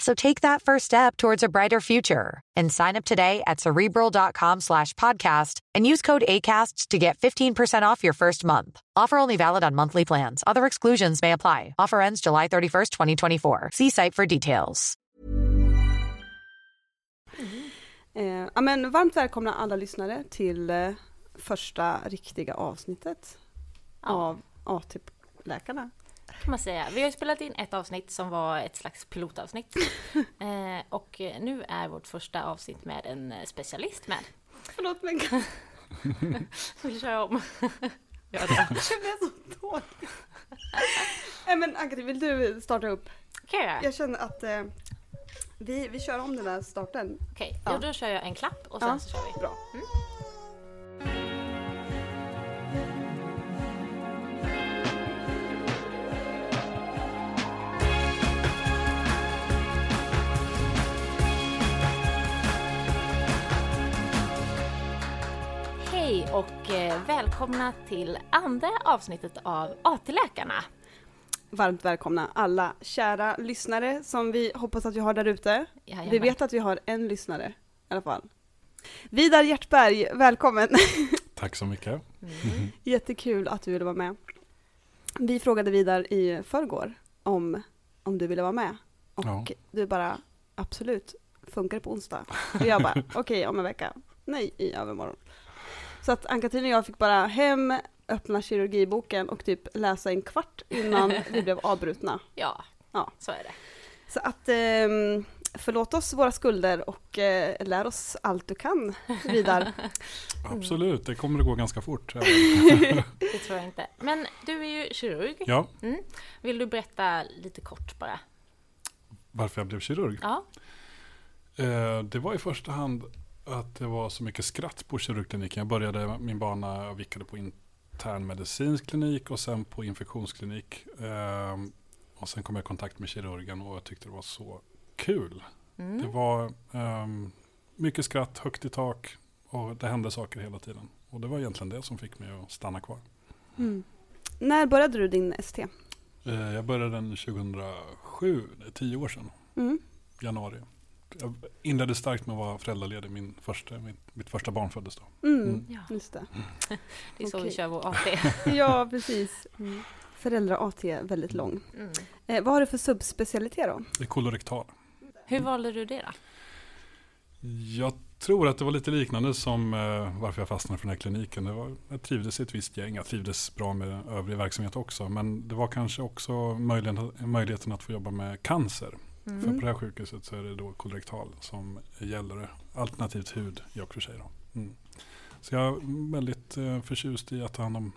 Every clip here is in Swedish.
So take that first step towards a brighter future and sign up today at cerebral.com slash podcast and use code ACAST to get 15% off your first month. Offer only valid on monthly plans. Other exclusions may apply. Offer ends July 31st, 2024. See site for details. Eh, ja, men varmt välkomna alla lyssnare till eh, första riktiga avsnittet Ja. av AT-läkarna. Kan man säga. Vi har ju spelat in ett avsnitt som var ett slags pilotavsnitt. eh, och nu är vårt första avsnitt med en eh, specialist med. Förlåt men Vi kör om. Gör det. jag blev så dålig. Nej men Ankati, vill du starta upp? Kan jag? Jag känner att eh, vi, vi kör om den där starten. Okej, Ja. jo, då kör jag en klapp och sen Ja. så kör vi. Bra. Hej och eh, välkomna till andra avsnittet av AT-läkarna. Varmt välkomna alla kära lyssnare som vi hoppas att vi har där ute. Vi vet att vi har en lyssnare i alla fall. Vidar Hjertberg, välkommen! Tack så mycket. Mm. Jättekul att du ville vara med. Vi frågade Vidar i förrgår om, om du ville vara med. Och Ja. du bara, absolut, funkar det på onsdag? Och jag bara, okej om en vecka. Nej, i övermorgon. Så att Ann-Katrin och jag fick bara hem, öppna kirurgiboken och typ läsa en kvart innan vi blev avbrutna. Ja, Ja. så är det. Så att ehm, förlåt oss våra skulder och eh, lär oss allt du kan, Vidar. Absolut, det kommer att gå ganska fort. Det tror jag inte. Men du är ju kirurg. Ja, Mm. Vill du berätta lite kort bara? varför jag blev kirurg? Ja. Eh, Det var i första hand att det var så mycket skratt på kirurgkliniken. Jag började min bana, jag vickade på internmedicinsk klinik och sen på infektionsklinik. Eh, Och sen kom jag i kontakt med kirurgen och jag tyckte det var så kul. Det Mm. var ehm, mycket skratt, högt i tak och det hände saker hela tiden. Och det var egentligen det som fick mig att stanna kvar. Mm. När började du din ST? Eh, Jag började den 2007, det är tio år sedan, Mm. januari. Jag inledde starkt med att vara föräldraledig. Min första, mitt, mitt första barn föddes då. Mm. Mm. Ja, Just det. det är så vi kör vår AT. Ja, precis. Föräldrar-AT är väldigt lång. Mm. Eh, vad har du för subspecialitet då? Det är kolorektal. Hur valde du det då? Jag tror att det var lite liknande som eh, varför jag fastnade för den här kliniken. Det var, jag trivdes i ett visst gäng, jag trivdes bra med övrig verksamhet också. Men det var kanske också möjligheten, möjligheten att få jobba med cancer. För Mm. på det här sjukhuset så är det då kolorektal som gäller. Alternativt hud i och för sig. Då. Mm. Så jag är väldigt eh, förtjust i att ta hand om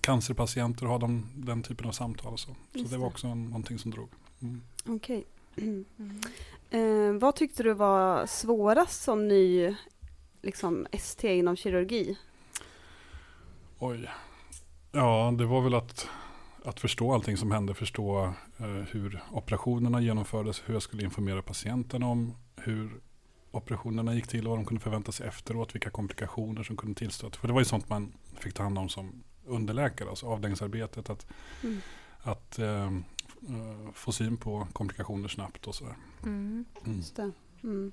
cancerpatienter och ha dem, den typen av samtal. Och så så det var också en, någonting som drog. Mm. Okej. Mm. Eh, vad tyckte du var svårast som ny liksom, ST inom kirurgi? Oj. Ja, det var väl att, att förstå allting som hände. Förstå eh, hur operationerna genomfördes. Hur jag skulle informera patienten om hur operationerna gick till och vad de kunde förvänta sig efteråt. Vilka komplikationer som kunde tillstöta. För det var ju sånt man fick ta hand om som underläkare. Alltså avdelningsarbetet. Att Mm. att eh, eh, få syn på komplikationer snabbt och sådär. Mm. Mm. Just det. Mm.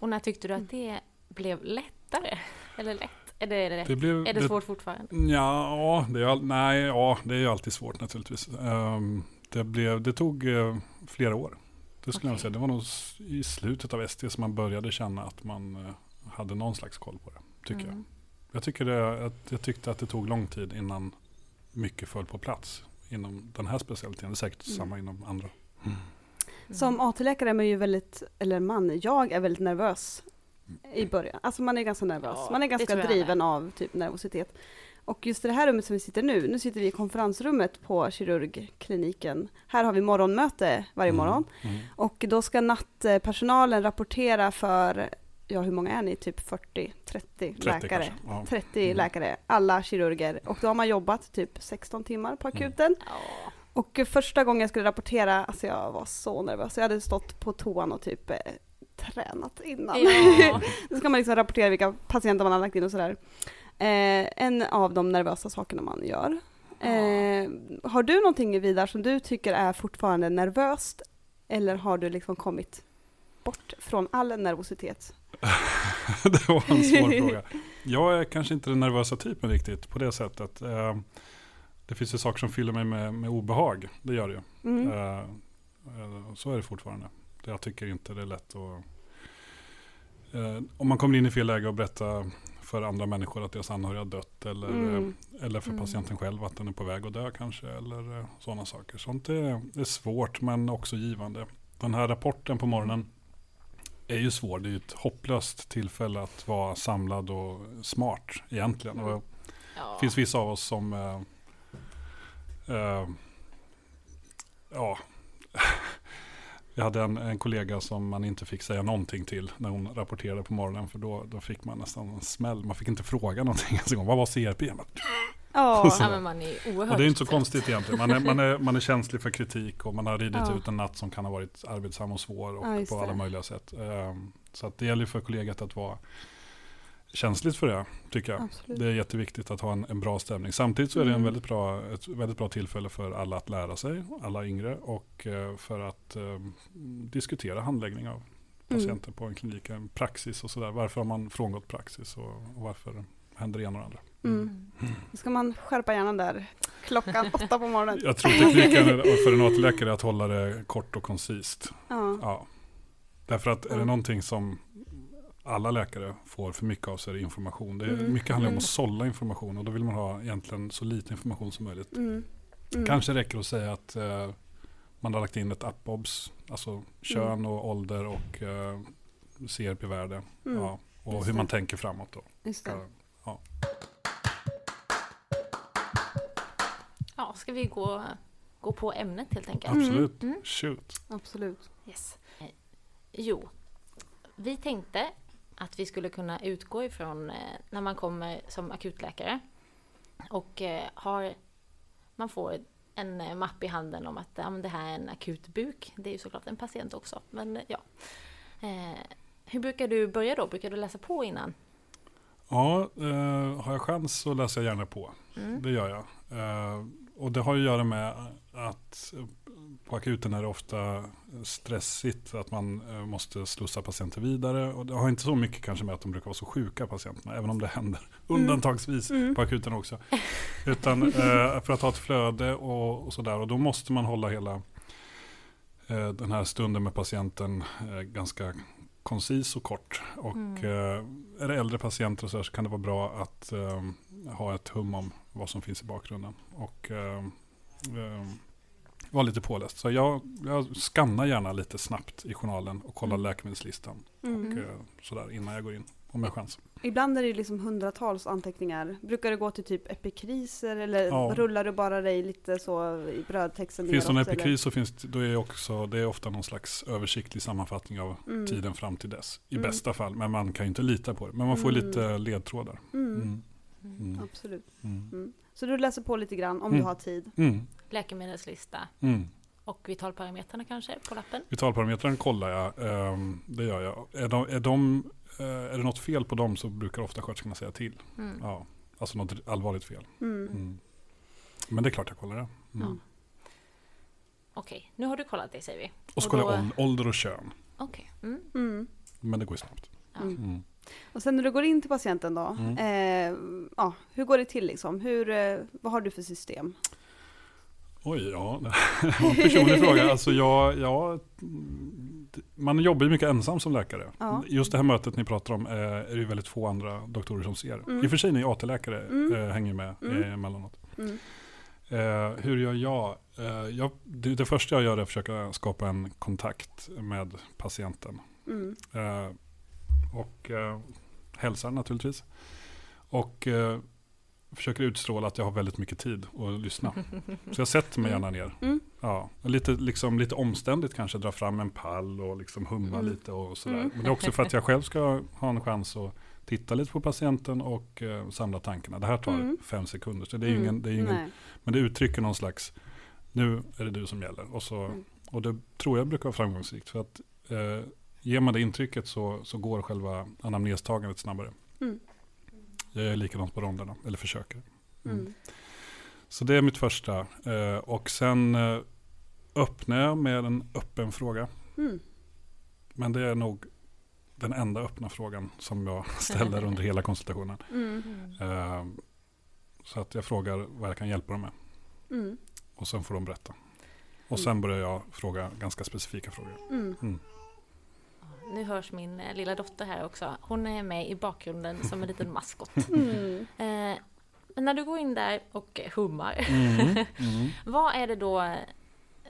Och när tyckte du att det blev lättare? Eller lätt? Är det, är det, Det blev, är det svårt fortfarande? Ja, det är, nej, ja, det är ju alltid svårt naturligtvis. Ehm, det, blev, det tog eh, flera år. Det skulle jag Okej. säga. Det var nog i slutet av ST som man började känna att man eh, hade någon slags koll på det. Tycker jag. Mm. Jag, tycker det, att, jag tyckte att det tog lång tid innan mycket föll på plats inom den här specialiteten. Det är säkert Mm. samma inom andra. Mm. Som AT-läkare är man ju väldigt, eller man, jag är väldigt nervös i början. Alltså man är ganska nervös. Ja, man är ganska driven av typ nervositet. Och just i det här rummet som vi sitter nu, nu sitter vi i konferensrummet på kirurgkliniken. Här har vi morgonmöte varje Mm. morgon. Mm. Och då ska nattpersonalen rapportera för, ja hur många är ni? Typ 40, 30, 30 läkare. Ja. 30 Mm. läkare, alla kirurger. Och då har man jobbat typ 16 timmar på akuten. Ja. Och första gången jag skulle rapportera, alltså jag var så nervös. Jag hade stått på toan och typ eh, tränat innan. Ja. Då ska man liksom rapportera vilka patienter man har lagt in och sådär. Eh, en av de nervösa sakerna man gör. Eh, har du någonting Vidar som du tycker är fortfarande nervöst? Eller har du liksom kommit bort från all nervositet? det var en svår fråga. Jag är kanske inte den nervösa typen riktigt på det sättet. Eh, det finns ju saker som fyller mig med, med obehag. Det gör det ju. Mm. Eh, eh, så är det fortfarande. Jag tycker inte det är lätt att... Eh, om man kommer in i fel läge och berättar för andra människor att deras anhöriga har dött eller, Mm. eh, eller för Mm. patienten själv att den är på väg att dö kanske eller eh, sådana saker. Sånt är, är svårt men också givande. Den här rapporten på morgonen är ju svår. Det är ju ett hopplöst tillfälle att vara samlad och smart egentligen. Mm. Och Ja. det finns vissa av oss som eh, eh, ja, jag hade en, en kollega som man inte fick säga någonting till när hon rapporterade på morgonen för då, då fick man nästan en smäll. Man fick inte fråga någonting ens en gång. Vad var CRP? Ja, men man är oerhört Och det är inte så konstigt egentligen. Man är, man, är, man är känslig för kritik och man har ridit Ja. ut en natt som kan ha varit arbetsam och svår och Ja, just på alla det. möjliga sätt. Ehm, Så att det gäller för kollegat att vara känsligt för det, tycker jag. absolut. Det är jätteviktigt att ha en, en bra stämning. Samtidigt så är det en Mm. väldigt bra, ett väldigt bra tillfälle för alla att lära sig, alla yngre, och eh, för att eh, diskutera handläggning av Mm. patienter på en klinik, en praxis och sådär. Varför har man frångått praxis och, och varför händer det ena och andra? Mm. Då ska man skärpa hjärnan där klockan åtta på morgonen. Jag tror tekniken för en AT-läkare är att hålla det kort och koncist. Ja. Ja. Därför att är det Mm. någonting som alla läkare får för mycket av det information. Det är, Mm. Mycket handlar om Mm. att sålla information och då vill man ha egentligen så lite information som möjligt. Mm. Mm. Kanske räcker att säga att eh, man har lagt in ett appobs, alltså kön och ålder och eh, CRP-värde. Mm. Ja, och Just hur det. man tänker framåt då. Just det. Ja. Ja, ska vi gå, gå på ämnet helt enkelt? Absolut, Mm. shoot. Absolut. Yes. Jo, vi tänkte att vi skulle kunna utgå ifrån eh, när man kommer som akutläkare och eh, har, man får en eh, mapp i handen om att ja, det här är en akut buk. Det är ju såklart en patient också, men ja. Hur brukar du börja då? Brukar du läsa på innan? Ja, eh, har jag chans så läser jag gärna på. Mm. Det gör jag. Eh, och det har att göra med att på akuten är det ofta stressigt att man eh, måste slussa patienter vidare. Och det har inte så mycket kanske med att de brukar vara så sjuka patienterna, även om det händer undantagsvis Mm. på akuten också. Utan eh, för att ha ett flöde och, och sådär. Och då måste man hålla hela eh, den här stunden med patienten eh, ganska koncis och kort. Och Mm. eh, är det äldre patienter så, här så kan det vara bra att eh, ha ett hum om vad som finns i bakgrunden. Och vara lite påläst. Så jag, jag skannar gärna lite snabbt i journalen och kollar Mm. läkemedelslistan. Mm. Och, eh, sådär innan jag går in. Om jag har chans. Ibland är det liksom hundratals anteckningar. Brukar det gå till typ epikriser eller Ja. rullar du bara dig lite så i brödtexten Finns det någon epikris så finns det, då är det också, det är ofta någon slags översiktlig sammanfattning av eller? Mm. tiden fram till dess. I Mm. bästa fall, men man kan ju inte lita på det. Men man får Mm. lite ledtrådar. Mm. Mm. Mm. Mm. Absolut. Så du läser på lite grann om Mm. du har tid. Mm. Läkemedelslista Mm. och vitalparametrarna kanske på lappen? Vitalparametrarna kollar jag, ehm, det gör jag. Är, de, är, de, eh, är det något fel på dem så brukar ofta sköterskorna säga till. Mm. Ja, alltså något allvarligt fel. Mm. Mm. Men det är klart jag kollar det. Mm. Ja. okej, nu har du kollat det säger vi. Och så kollar jag ål- ålder och kön. Okej. Mm. Mm. Men det går ju snabbt. Ja. Och sen när du går in till patienten då, Mm. eh, ja, hur går det till liksom? Hur, eh, vad har du för system? Oj, ja. personlig fråga. Alltså jag, jag, man jobbar ju mycket ensam som läkare. Ja. Just det här mötet ni pratar om eh, är det väldigt få andra doktorer som ser. Mm. I och för sig ni AT-läkare Mm. eh, hänger med Mm. eh, emellanåt. Mm. Eh, hur gör jag? Eh, jag det, det första jag gör är att försöka skapa en kontakt med patienten. Mm. Eh, och eh, hälsar naturligtvis. Och eh, försöker utstråla att jag har väldigt mycket tid att lyssna. Så jag sätter mig gärna ner. Mm. Ja, lite, liksom, lite omständigt kanske dra fram en pall och liksom humma Mm. lite och sådär. Mm. Men det är också för att jag själv ska ha en chans att titta lite på patienten och eh, samla tankarna. Det här tar Mm. fem sekunder. Så det är ju ingen, det är ingen, Nej. men det uttrycker någon slags, nu är det du som gäller. Och, så, Mm. och det tror jag brukar vara framgångsrikt. För att eh, ger man det intrycket så, så går själva anamnestagandet snabbare. Mm. Jag är likadant på ronderna, eller försöker. Mm. Mm. Så det är mitt första. Eh, och sen eh, öppnar jag med en öppen fråga. Mm. Men det är nog den enda öppna frågan som jag ställer under hela konsultationen. Mm. Eh, så att jag frågar vad jag kan hjälpa dem med. Och sen får de berätta. Och sen börjar jag fråga ganska specifika frågor. Nu hörs min eh, lilla dotter här också. Hon är med i bakgrunden som en liten maskot. Mm. Eh, men när du går in där och hummar, Mm. Mm. vad är det då eh,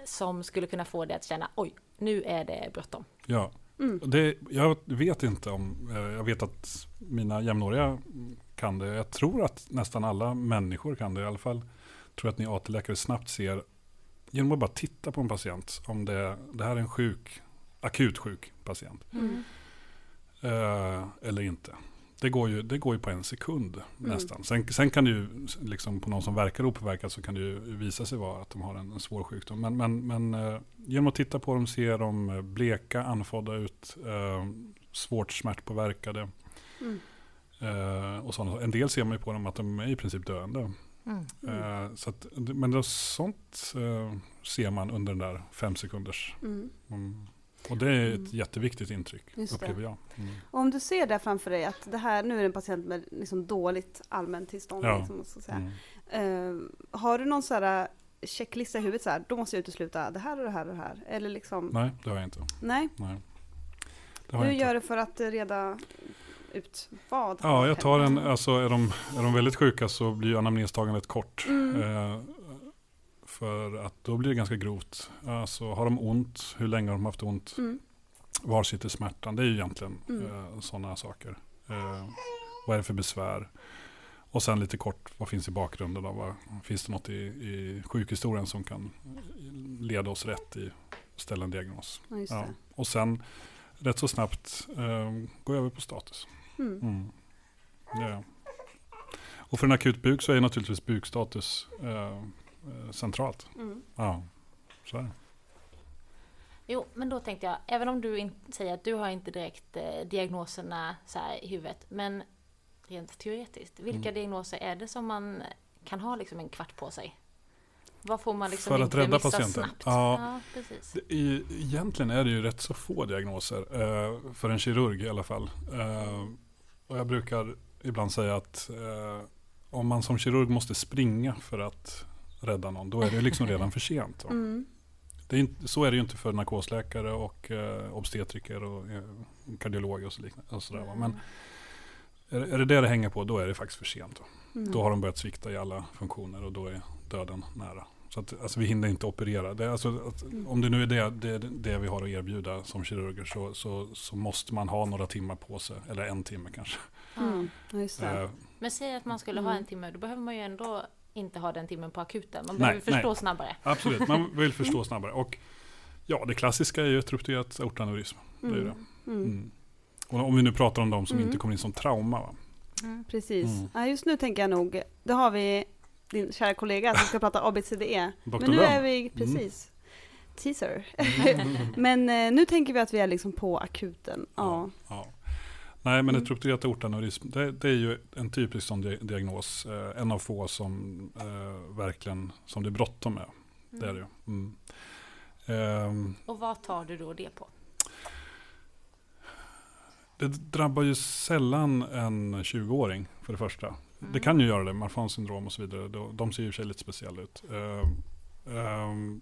som skulle kunna få dig att känna oj, nu är det bråttom? Ja, Mm. Det, jag vet inte om, eh, jag vet att mina jämnåriga kan det. Jag tror att nästan alla människor kan det i alla fall. Jag tror att ni AT-läkare snabbt ser, genom att bara titta på en patient, om det, det här är en sjuk, akut sjuk patient. Mm. Eh, eller inte. Det går, ju, det går ju på en sekund Mm. nästan. Sen, sen kan det ju, liksom på någon som verkar opåverkad så kan det ju visa sig vara att de har en, en svår sjukdom. Men, men, men eh, genom att titta på dem ser de eh, bleka, andfådda ut, eh, svårt smärtpåverkade. Mm. Eh, och sådana. En del ser man ju på dem att de är i princip döende. Mm. Eh, så att, men det, sånt eh, ser man under den där fem sekunders. Mm. Och det är ett Mm. jätteviktigt intryck, Just det. upplever jag. Mm. Och om du ser där framför dig att det här, nu är det en patient med liksom dåligt allmänt tillstånd. Ja. Liksom, så säga. Mm. Eh, har du någon så här checklista i huvudet så här, då måste jag utesluta det här och det här och det här? Eller liksom, nej. Nej, det har jag inte. Nej. Har Hur gör du för att reda ut vad? Ja, jag tar en, alltså är de, är de väldigt sjuka så blir anamnestagandet kort. Mm. Eh, för att då blir det ganska grovt. Alltså har de ont, hur länge har de haft ont, Mm. var sitter smärtan? Det är ju egentligen Mm. eh, sådana saker. Eh, vad är det för besvär? Och sen lite kort, vad finns i bakgrunden? Då? Vad, finns det något i, i sjukhistorien som kan leda oss rätt i att ställa en diagnos? Ja, Ja. Och sen rätt så snabbt eh, gå över på status. Mm. Mm. Ja. Och för en akut buk så är naturligtvis bukstatus eh, centralt. Mm. Ja, så är det. Jo, men då tänkte jag, även om du säger att du har inte direkt eh, diagnoserna så här i huvudet, men rent teoretiskt, vilka Mm. diagnoser är det som man kan ha liksom en kvart på sig? Vad får man liksom För att rädda patienten? snabbt? Ja. ja, precis. Är, egentligen är det ju rätt så få diagnoser, eh, för en kirurg i alla fall. Eh, och jag brukar ibland säga att eh, om man som kirurg måste springa för att rädda någon, då är det liksom redan för sent. Mm. Det är inte, så är det ju inte för narkosläkare och eh, obstetriker och eh, kardiologer och, så liknande, och sådär. Va? Men är, är det det det hänger på, då är det faktiskt för sent. Va? Mm. Då har de börjat svikta i alla funktioner och då är döden nära. Så att, alltså, vi hinner inte operera. Det, alltså, att, Mm. om det nu är det, det, det vi har att erbjuda som kirurger så, så, så måste man ha några timmar på sig. Eller en timme kanske. Mm. Just det. Eh, Men säg att man skulle ha Mm. en timme, då behöver man ju ändå inte ha den timmen på akuten. Man Nej, behöver förstå nej. snabbare. absolut, man vill förstå snabbare. Och ja, det klassiska är ju ett rupturerat aortaneurism. Det är ju det. Mm. Mm. Och om vi nu pratar om de som Mm. inte kommer in som trauma. Va? Precis. Mm. Ja, just nu tänker jag nog, då har vi din kära kollega som ska prata ABCDE. Men nu är vi, precis, teaser. Men eh, nu tänker vi att vi är liksom på akuten. Ja. Ja. Nej, men ett Mm. rupturerat aortaneurism, det, det är ju en typisk sån di- diagnos. Eh, en av få som eh, verkligen, som det är bråttom med. Det är det ju. Mm. Ehm, Och vad tar du då det på? det drabbar ju sällan en 20-åring för det första. Mm. Det kan ju göra det, Marfans syndrom och så vidare. De, de ser ju i sig lite speciella ut. Ehm, ehm,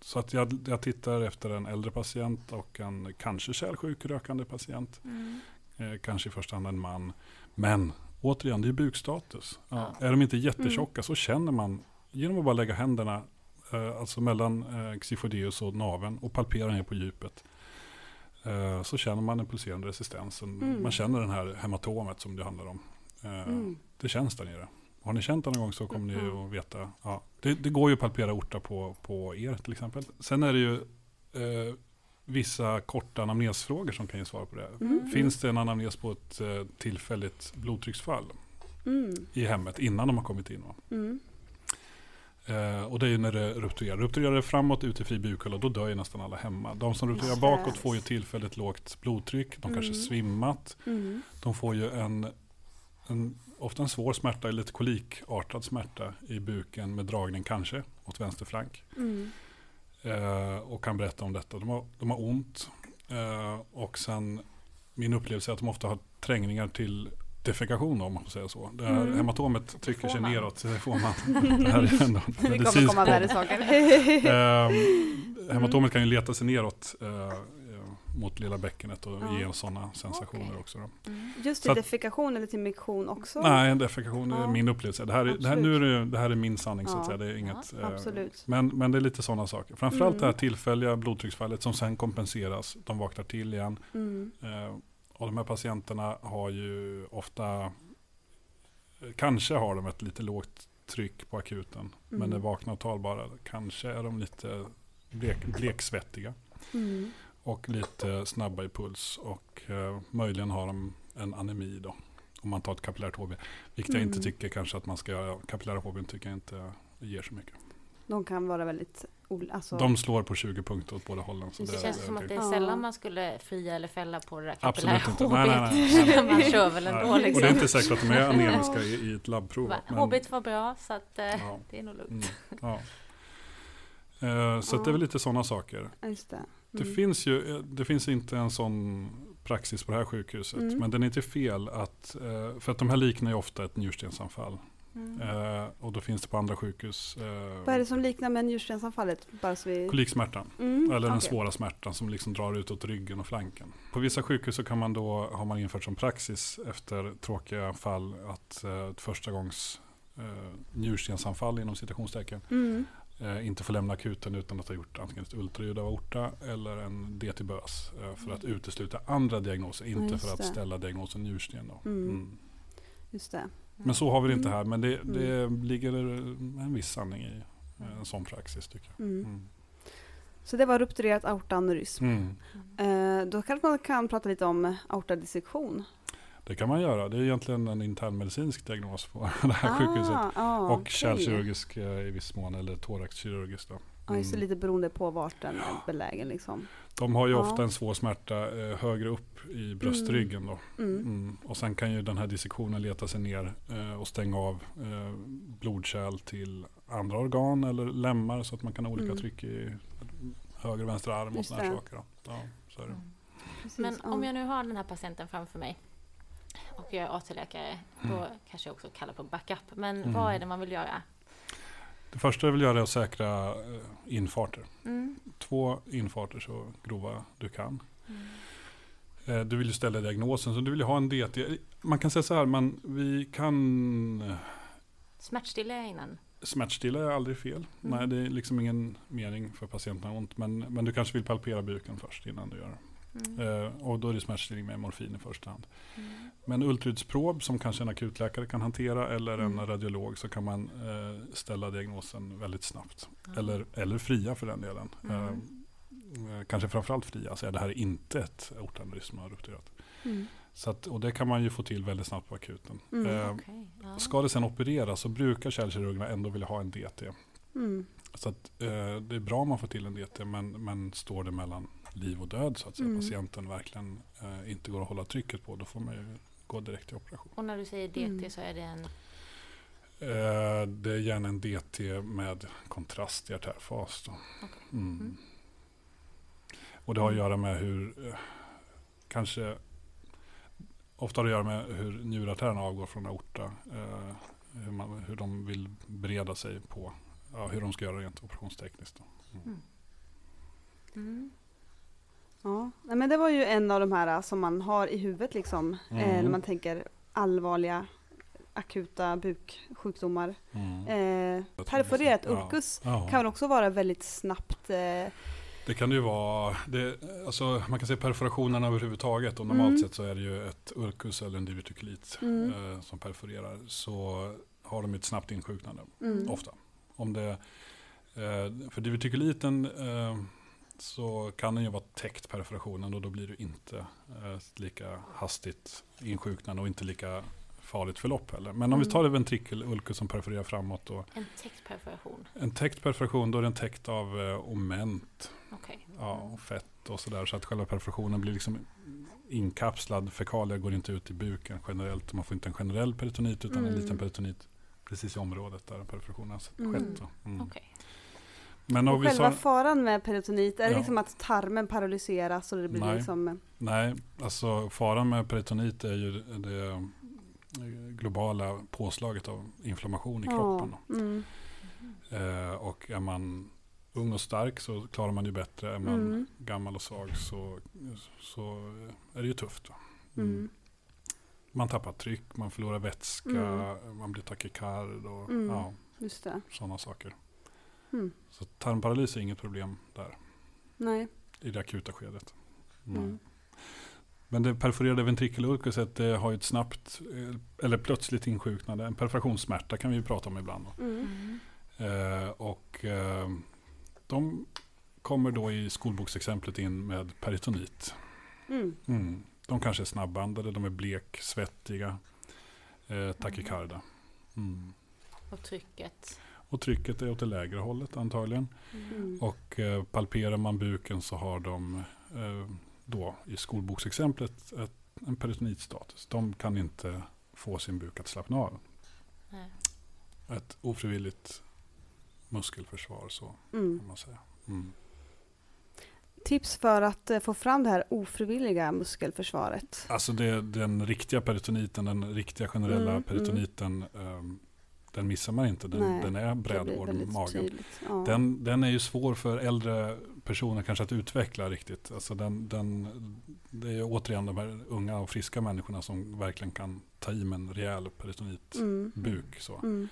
så att jag, jag tittar efter en äldre patient och en kanske kärlsjuk rökande patient. Mm. Eh, kanske i första hand en man. Men återigen, det är bukstatus. Ja. Är de inte jättetjocka så känner man genom att bara lägga händerna eh, alltså mellan eh, xyfoideus och naveln och palpera ner på djupet. Eh, så känner man den pulserande resistensen. Mm. Man känner den här hematomet som det handlar om. Eh, Mm. Det känns där nere. Har ni känt det någon gång så kommer ni Mm. att veta. Ja, det, det går ju att palpera orta på, på er till exempel. Sen är det ju eh, vissa korta anamnesfrågor som kan ge svar på det. Mm. Finns det en anamnes på ett eh, tillfälligt blodtrycksfall Mm. i hemmet innan de har kommit in? Mm. Eh, och det är ju när det rupturerar. Rupturerar det framåt ut i fri bukhåla då dör ju nästan alla hemma. De som rupturerar bakåt får ju tillfälligt lågt blodtryck. De kanske Mm. svimmat. Mm. De får ju en, en, ofta en svår smärta, lite kolikartad smärta i buken med dragning kanske åt vänster flank. Mm. Eh, och kan berätta om detta. De har, de har ont. Eh, och sen min upplevelse är att de ofta har trängningar till defekation om man får säga så. Det här Mm. hematomet trycker sig man. neråt. Det får man. Det här är ändå medicinskt komma saker. Ehm, hematomet kan ju leta sig neråt eh, eh, mot lilla bäckenet och Ja. ge sådana sensationer Okej. också. Då. Mm. Just att- defekation eller till miktion också? Nej, defekation är Ja. min upplevelse. Det här, är, det, här, nu är det, det här är min sanning så att Ja. säga. Det är inget, eh, Absolut. men, men det är lite sådana saker. Framförallt Mm. det här tillfälliga blodtrycksfallet som sen kompenseras. De vaknar till igen. Mm. Eh, och de här patienterna har ju ofta, kanske har de ett lite lågt tryck på akuten. Men Mm. det vaknar och talbara. Kanske är de lite blek, bleksvettiga. Mm. Och lite snabba i puls. Och eh, möjligen har de en anemi då. Om man tar ett kapillärt HB. Vilket jag inte Mm. tycker kanske att man ska göra. Kapillära HB tycker jag inte ger så mycket. De kan vara väldigt... ol- Alltså, De slår på 20 punkter åt båda hållen. Så Det det, känns som att det är Ja. sällan man skulle fria eller fälla på det där Absolut kapillära inte. Nej, nej, nej. Man kör väl ändå liksom. Och det är inte säkert att de är anemiska i, i ett labbprov. Men- HB't var bra så att eh, Ja. det är nog lugnt. Mm, ja. Eh, Så att det är väl lite sådana saker. Ja, Just det. Det, Mm. finns ju, eh, det finns inte en sån praxis på det här sjukhuset. Mm. Men den är inte fel att, eh, för att de här liknar ju ofta ett njurstensanfall. Mm. Eh, Och då finns det på andra sjukhus eh, Vad är det som liknar med njurstensanfallet? Bara så vi... koliksmärtan. Mm, Eller den okej. svåra smärtan som liksom drar utåt ryggen och flanken. På vissa sjukhus så kan man då, har man infört som praxis efter tråkiga fall att eh, ett första gångs eh, njurstensanfall inom citationstecken Mm. Eh, inte får lämna akuten utan att ha gjort antingen ett ultraljud av aorta eller en DT-bös eh, för att utesluta andra diagnoser, inte Mm. just för att det. ställa diagnosen njursten. Då. Mm. Mm. Just det. Men så har vi det inte Mm. här, men det, det ligger en viss sanning i eh, en sån praxis tycker jag. Mm. Mm. Så det var rupturerat aortaneurysm. Mm. Eh, då kanske man kan prata lite om aortadissektion. Det kan man göra. Det är egentligen en internmedicinsk diagnos på det här sjukhuset. ah, Och okej. kärlkirurgisk eh, i viss mån, eller thoraxkirurgisk. Då. Ja, Mm. lite beroende på vart den är belägen liksom. De har ju Ja. ofta en svår smärta eh, högre upp i bröstryggen. Då. Mm. Mm. Och sen kan ju den här dissektionen leta sig ner eh, och stänga av eh, blodkärl till andra organ eller lemmar så att man kan ha olika Mm. tryck i höger och vänster arm och sådana saker. Då. Ja, så är det. Mm. Precis, Men om jag nu har den här patienten framför mig och jag är AT-läkare, då kanske jag också kallar på backup. Men Mm. vad är det man vill göra? Det första jag vill göra är att säkra eh, infarter. Mm. Två infarter så grova du kan. Mm. Eh, Du vill ju ställa diagnosen, så du vill ju ha en DT. Man kan säga så här, man, vi kan eh, Smärtstilla innan. Smärtstilla är aldrig fel. Nej, det är liksom ingen mening för patienten att ha ont. Men, men du kanske vill palpera buken först innan du gör. Mm. Eh, och då är det smärtstillning med morfin i första hand. Mm. Men ultraljudsprov som kanske en akutläkare kan hantera eller en Mm. radiolog så kan man eh, ställa diagnosen väldigt snabbt. Ja. Eller, eller fria för den delen. Mm. Eh, eh, kanske framförallt fria, säga det här är inte ett aortaneurysm som har rupturerat. Mm. Så att, och det kan man ju få till väldigt snabbt på akuten. Mm. Eh, Okej, ja. Ska det sen opereras så brukar kärlkirurgerna ändå vilja ha en DT. Mm. Så att, eh, det är bra om man får till en DT men, men står det mellan liv och död så att säga, Mm. patienten verkligen eh, inte går att hålla trycket på då får man ju gå direkt till operation. Och när du säger DT Mm. så är det en... Eh, det är gärna en DT med kontrast i artärfas. Då. Okej. Mm. Mm. Och det har att göra med hur, eh, kanske, ofta har det att göra med hur njurartärerna avgår från aorta. Eh, hur, man, hur de vill bereda sig på ja, hur de ska göra rent operationstekniskt. Då. Mm. Mm. Ja, Nej, men det var ju en av de här äh, som man har i huvudet liksom, eh, Mm. när man tänker allvarliga akuta buksjukdomar. Mm. Eh, perforerat ulkus Ja. kan också vara väldigt snabbt. Eh, Det kan det ju vara. Det, alltså, man kan säga perforationerna överhuvudtaget. Och normalt Mm. sett så är det ju ett ulkus eller en divertikulit Mm. eh, som perforerar. Så har de ett snabbt insjuknande. mm. Ofta. Om det, eh, för divertikuliten eh, så kan den ju vara täckt perforationen och då blir det inte eh, lika hastigt insjuknande och inte lika farligt förlopp heller. Men om vi Mm. tar det ventrikelulkus som perforerar framåt och En täckt perforation. en täckt perforation då är den täckt av eh, oment Okej. ja, och fett och sådär. Så att själva perforationen blir liksom inkapslad. Fekalier går inte ut i buken generellt. Man får inte en generell peritonit utan en Mm. liten peritonit precis i området där perforationen har Mm. skett. då. Mm. Okej. Men Och själva faran med peritonit, är det Ja. liksom att tarmen paralyseras och det blir Nej. liksom... nej, alltså faran med peritonit är ju det globala påslaget av inflammation i kroppen. Ja, mm, Eh, och är man ung och stark så klarar man ju bättre. Är man Mm. gammal och svag så, så är det ju tufft. va. mm, Man tappar tryck, man förlorar vätska, man blir takikard och Mm. ja, det. sådana saker. Mm. Så tarmparalys är inget problem där Nej. i det akuta skedet. Mm. Nej. Men det perforerade ventrikelulkuset det har ju ett snabbt eh, eller plötsligt insjuknande. En perforationssmärta kan vi ju prata om ibland. Då. Mm. Mm. Eh, och eh, de kommer då i skolboksexemplet in med peritonit. Mm. Mm. De kanske är snabbandade, de är blek, svettiga, eh, takikarda. Mm. Och trycket. Och trycket är åt det lägre hållet antagligen. Mm. Och eh, palperar man buken så har de eh, då i skolboksexemplet ett, en peritonitstatus. De kan inte få sin buk att slappna av. Nej. Ett ofrivilligt muskelförsvar så Mm. kan man säga. Mm. Tips för att eh, få fram det här ofrivilliga muskelförsvaret. Alltså det, den riktiga peritoniten, den riktiga generella Mm, peritoniten, ehm, den missar man inte. Den, Nej, den är brädvård väldigt magen. Ja. Den, den är ju svår för äldre personer kanske att utveckla riktigt. Alltså den, den, det är återigen de här unga och friska människorna som verkligen kan ta i med en rejäl peritonitbuk. Mm. Så. Mm.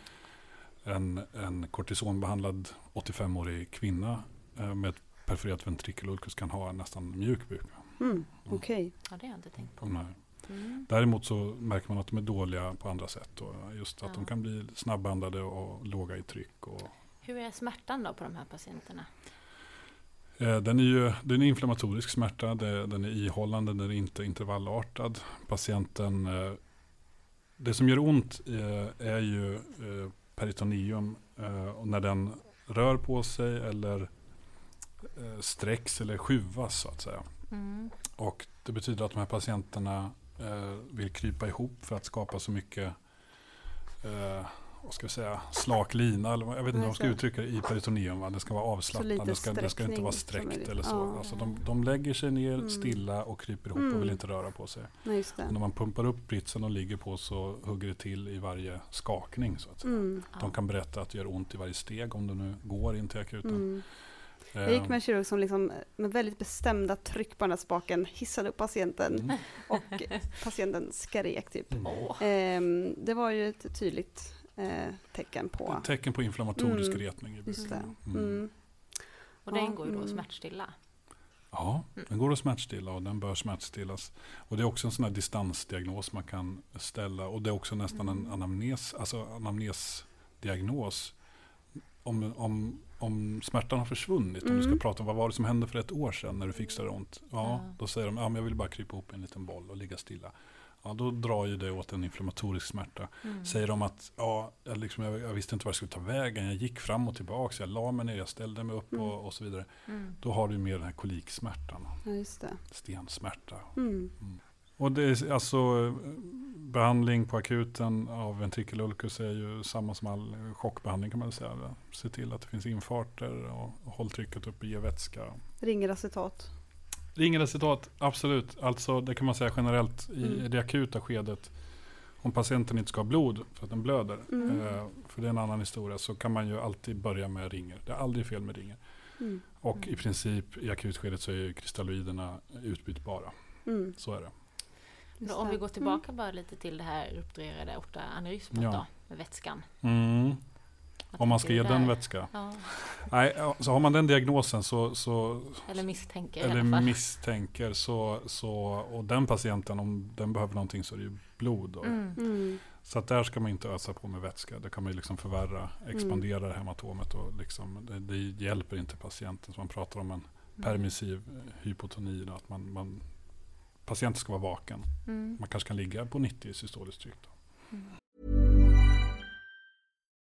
En, en kortisonbehandlad 85-årig kvinna eh, med ett perforerat ventrikelulkus kan ha en nästan mjuk buk. Mm. Okej. Ja, det har jag inte tänkt på. Nej. Mm. Däremot så märker man att de är dåliga på andra sätt. Och just att Ja. de kan bli snabbandade och låga i tryck. Och, Hur är smärtan då på de här patienterna? eh, den är ju den är inflammatorisk smärta, den är ihållande, den är inte intervallartad. Patienten, eh, det som gör ont eh, är ju peritoneum och när den rör på sig eller sträcks eller skjuvas så att säga. Mm. Och det betyder att de här patienterna eh, vill krypa ihop för att skapa så mycket eh, vad ska jag säga, slak lina. Eller, jag vet inte hur man ska det. uttrycka det i peritoneum. Va? Det ska vara avslappnat, det ska, det ska inte vara sträckt eller så. ja. Alltså de, de lägger sig ner Mm. stilla och kryper ihop Mm. och vill inte röra på sig. Nej, just Och när det. man pumpar upp britsen och ligger på så hugger det till i varje skakning. Så att säga. Mm. De kan berätta att det gör ont i varje steg om du nu går in till akuten. Eh, Jag gick med en kirurg som liksom med väldigt bestämda tryck på den här spaken hissade upp patienten mm. och patienten skrek typ. Mm. Ehm, det var ju ett tydligt eh, tecken på, Ett tecken på inflammatorisk Mm. retning just det. Mm. Mm. Och det Ja, ingår ju då mm. smärtstilla. Ja, Mm. den går att smärtstilla och den bör smärtstillas. Och det är också en sån här distansdiagnos man kan ställa. Och det är också nästan en anamnes, alltså anamnesdiagnos. Om, om, om smärtan har försvunnit, om du ska Mm. prata om vad var det som hände för ett år sedan när du fick så där ont. Ja, Ja. då säger de, ja men jag vill bara krypa ihop i en liten boll och ligga stilla. Ja, då drar ju det åt en inflammatorisk smärta. Mm. Säger de att ja, jag, liksom, jag, jag visste inte var jag skulle ta vägen, jag gick fram och tillbaka, jag la mig ner, jag ställde mig upp Mm. och, och så vidare. Mm. Då har du mer den här koliksmärtan, Ja, stensmärta. Och det är alltså eh, behandling på akuten av ventrikelulkus är ju samma som all chockbehandling kan man säga. Se till att det finns infarter och, håll trycket uppe, ge vätska. Ringer acetat. Ringresultat, absolut. Alltså det kan man säga generellt i Mm. det akuta skedet. Om patienten inte ska ha blod för att den blöder, Mm. eh, för det är en annan historia, så kan man ju alltid börja med ringer. Det är aldrig fel med ringer. Mm. Och i princip i akutskedet så är ju kristalloiderna utbytbara. Mm. Så är det. Då, om vi går tillbaka bara lite till det här rupturerade aorta aneurysmet Ja. då, med vätskan. Mm. Om man ska ge den vätska. Ja, Nej, så har man den diagnosen så, så eller misstänker i eller alla fall. misstänker så, så, och den patienten om den behöver någonting så är det ju blod. Mm. Mm. Så att där ska man inte ösa på med vätska. Det kan man ju liksom förvärra, expandera det hematomet och liksom, det, det hjälper inte patienten. Så man pratar om en permissiv eh, hypotoni. Då, att man, man, patienten ska vara vaken. Mm. Man kanske kan ligga på 90 i systoliskt tryck. Då.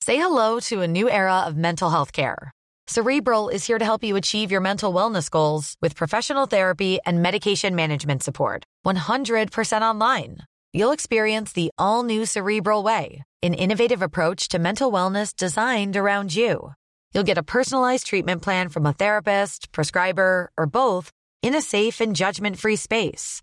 Say hello to a new era of mental health care. Cerebral is here to help you achieve your mental wellness goals with professional therapy and medication management support. 100% online. You'll experience the all new Cerebral Way, an innovative approach to mental wellness designed around you. You'll get a personalized treatment plan from a therapist, prescriber, or both in a safe and judgment free space.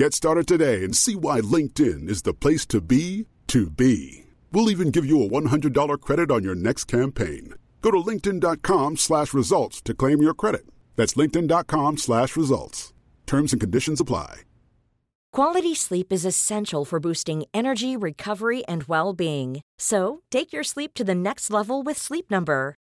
Get started today and see why LinkedIn is the place to be to be. We'll even give you a $100 credit on your next campaign. Go to linkedin.com slash results to claim your credit. That's linkedin.com slash results. Terms and conditions apply. Quality sleep is essential for boosting energy, recovery, and well being. So, take your sleep to the next level with Sleep Number.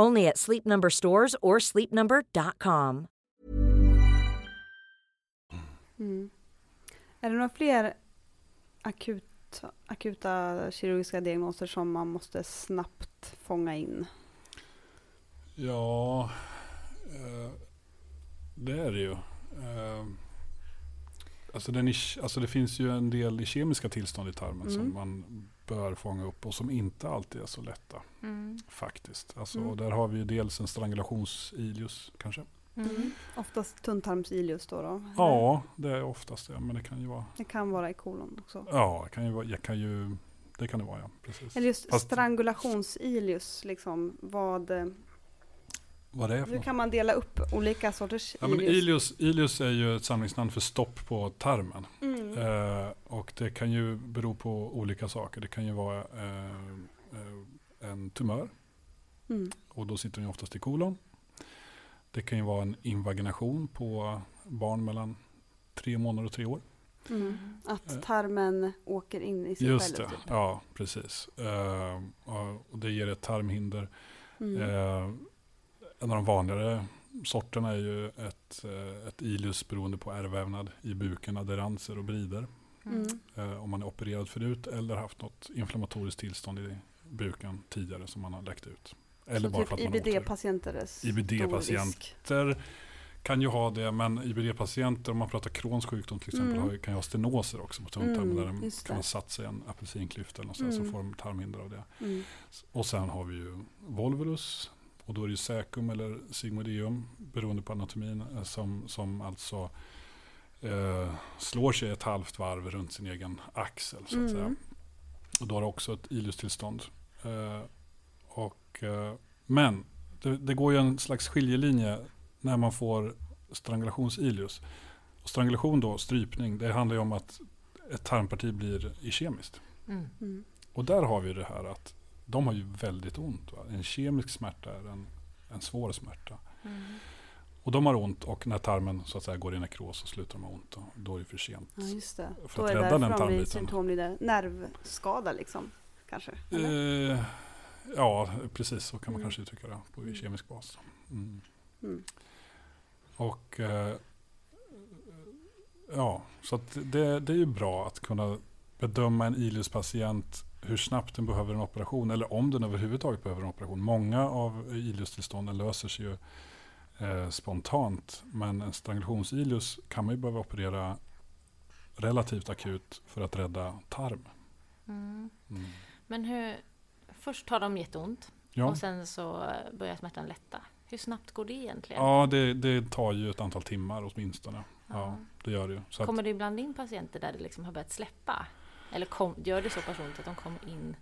Only at Sleep Number stores or sleepnumber.com. Mm. Är det några fler akut, akuta kirurgiska diagnoser som man måste snabbt fånga in? Ja, eh, det är det ju. Eh, alltså, den är, alltså det finns ju en del i kemiska tillstånd i tarmen som Mm. man bör fånga upp och som inte alltid är så lätta Mm. faktiskt. Alltså, Mm. och där har vi ju dels en strangulationsilius kanske. Mm. Oftast tunntarmsilius då, då? Ja, det är oftast det. Men det kan ju vara, Det kan vara i kolon också. ja, det kan ju vara, jag kan ju, det kan det vara ja. Precis. Eller just Fast- strangulationsilius, liksom, vad, Vad det är för hur kan man dela upp olika sorters Ja, ilius? ilius, ilius är ju ett samlingsnamn för stopp på tarmen. Mm. Eh, och det kan ju bero på olika saker. Det kan ju vara eh, eh, en tumör Mm. och då sitter den oftast i kolon. Det kan ju vara en invagination på barn mellan tre månader och tre år. Mm. Att Eh. tarmen åker in i sig Just själv. det, Typ. ja precis. Eh, och- och det ger ett tarmhinder. Mm. En av de vanligare sorterna är ju ett, eh, ett ilus beroende på ärrvävnad i buken, adherenser och brider. Mm. Eh, om man är opererad förut eller haft något inflammatoriskt tillstånd i buken tidigare som man har läckt ut. Eller Så bara typ för att man. IBD-patienter är stor IBD-patient. risk. Där kan ju ha det, men IBD-patienter, om man pratar Crohns sjukdom till exempel, Mm. kan ju ha stenoser också på tunntarmen. Mm, där kan ha satt sig en apelsinklyfta eller något Mm. så får de tarmhinder av det. Mm. Och sen har vi ju volvulus. Och då är det cecum eller sigmoideum beroende på anatomin eh, som, som alltså eh, slår sig ett halvt varv runt sin egen axel så att säga. Mm. Och då har det också ett ilustillstånd. Eh, och, eh, men det, det går ju en slags skiljelinje när man får strangulationsilus. Och strangulation då, strypning, det handlar ju om att ett tarmparti blir ikemiskt. Mm. Mm. Och där har vi det här att de har ju väldigt ont. Va? En kemisk smärta är en, en svår smärta. Mm. Och de har ont och när tarmen så att säga går i nekros så slutar de ha ont. Och då är det för sent. Ja, just det. För Då att är det rädda därför den de blir tarmbiten. symptomlider. Nervskada liksom, kanske? Eh, ja, precis så kan man Mm. kanske uttrycka det på Mm. kemisk bas. Mm. Mm. Och eh, ja, så det, det är ju bra att kunna bedöma en ILUS-patient hur snabbt den behöver en operation eller om den överhuvudtaget behöver en operation. Många av ILUS-tillstånden löser sig ju eh, spontant men en strangulations-ILUS kan man ju behöva operera relativt akut för att rädda tarm. Mm. Mm. Men hur... Först har de jätteont Ja. och sen så börjar smärtan lätta. Hur snabbt går det egentligen? Ja, det, det tar ju ett antal timmar åtminstone. Ja, det gör det ju. Så att, Kommer det ibland in patienter där det liksom har börjat släppa? Eller kom, gör det så pass ont att de kommer in?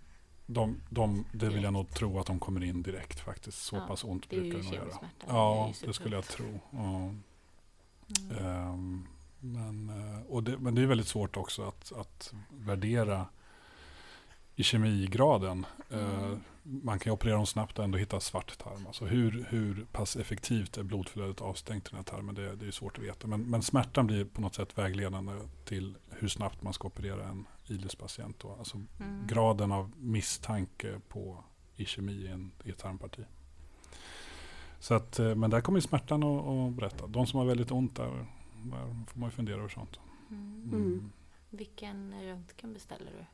de, de, det vill jag nog tro att de kommer in direkt faktiskt. Så Ja, pass ont det brukar det nog göra. Det Ja, ju det skulle jag tro. Ja. Mm. Ehm, men, eh, och det, men det är väldigt svårt också att, att värdera i kemigraden. Eh, Mm. Man kan operera dem snabbt och ändå hitta svart tarm. Alltså hur, hur pass effektivt är blodflödet avstängt i den här tarmen? Det, det är svårt att veta. Men, men smärtan blir på något sätt vägledande till hur snabbt man ska operera en ILUS-patient. Då. Alltså Mm. graden av misstanke på ischemi i, en, i ett tarmparti. Så att, eh, men där kommer smärtan att, att berätta. De som har väldigt ont där, där får man ju fundera över sånt. Mm. Mm. Vilken röntgen beställer du?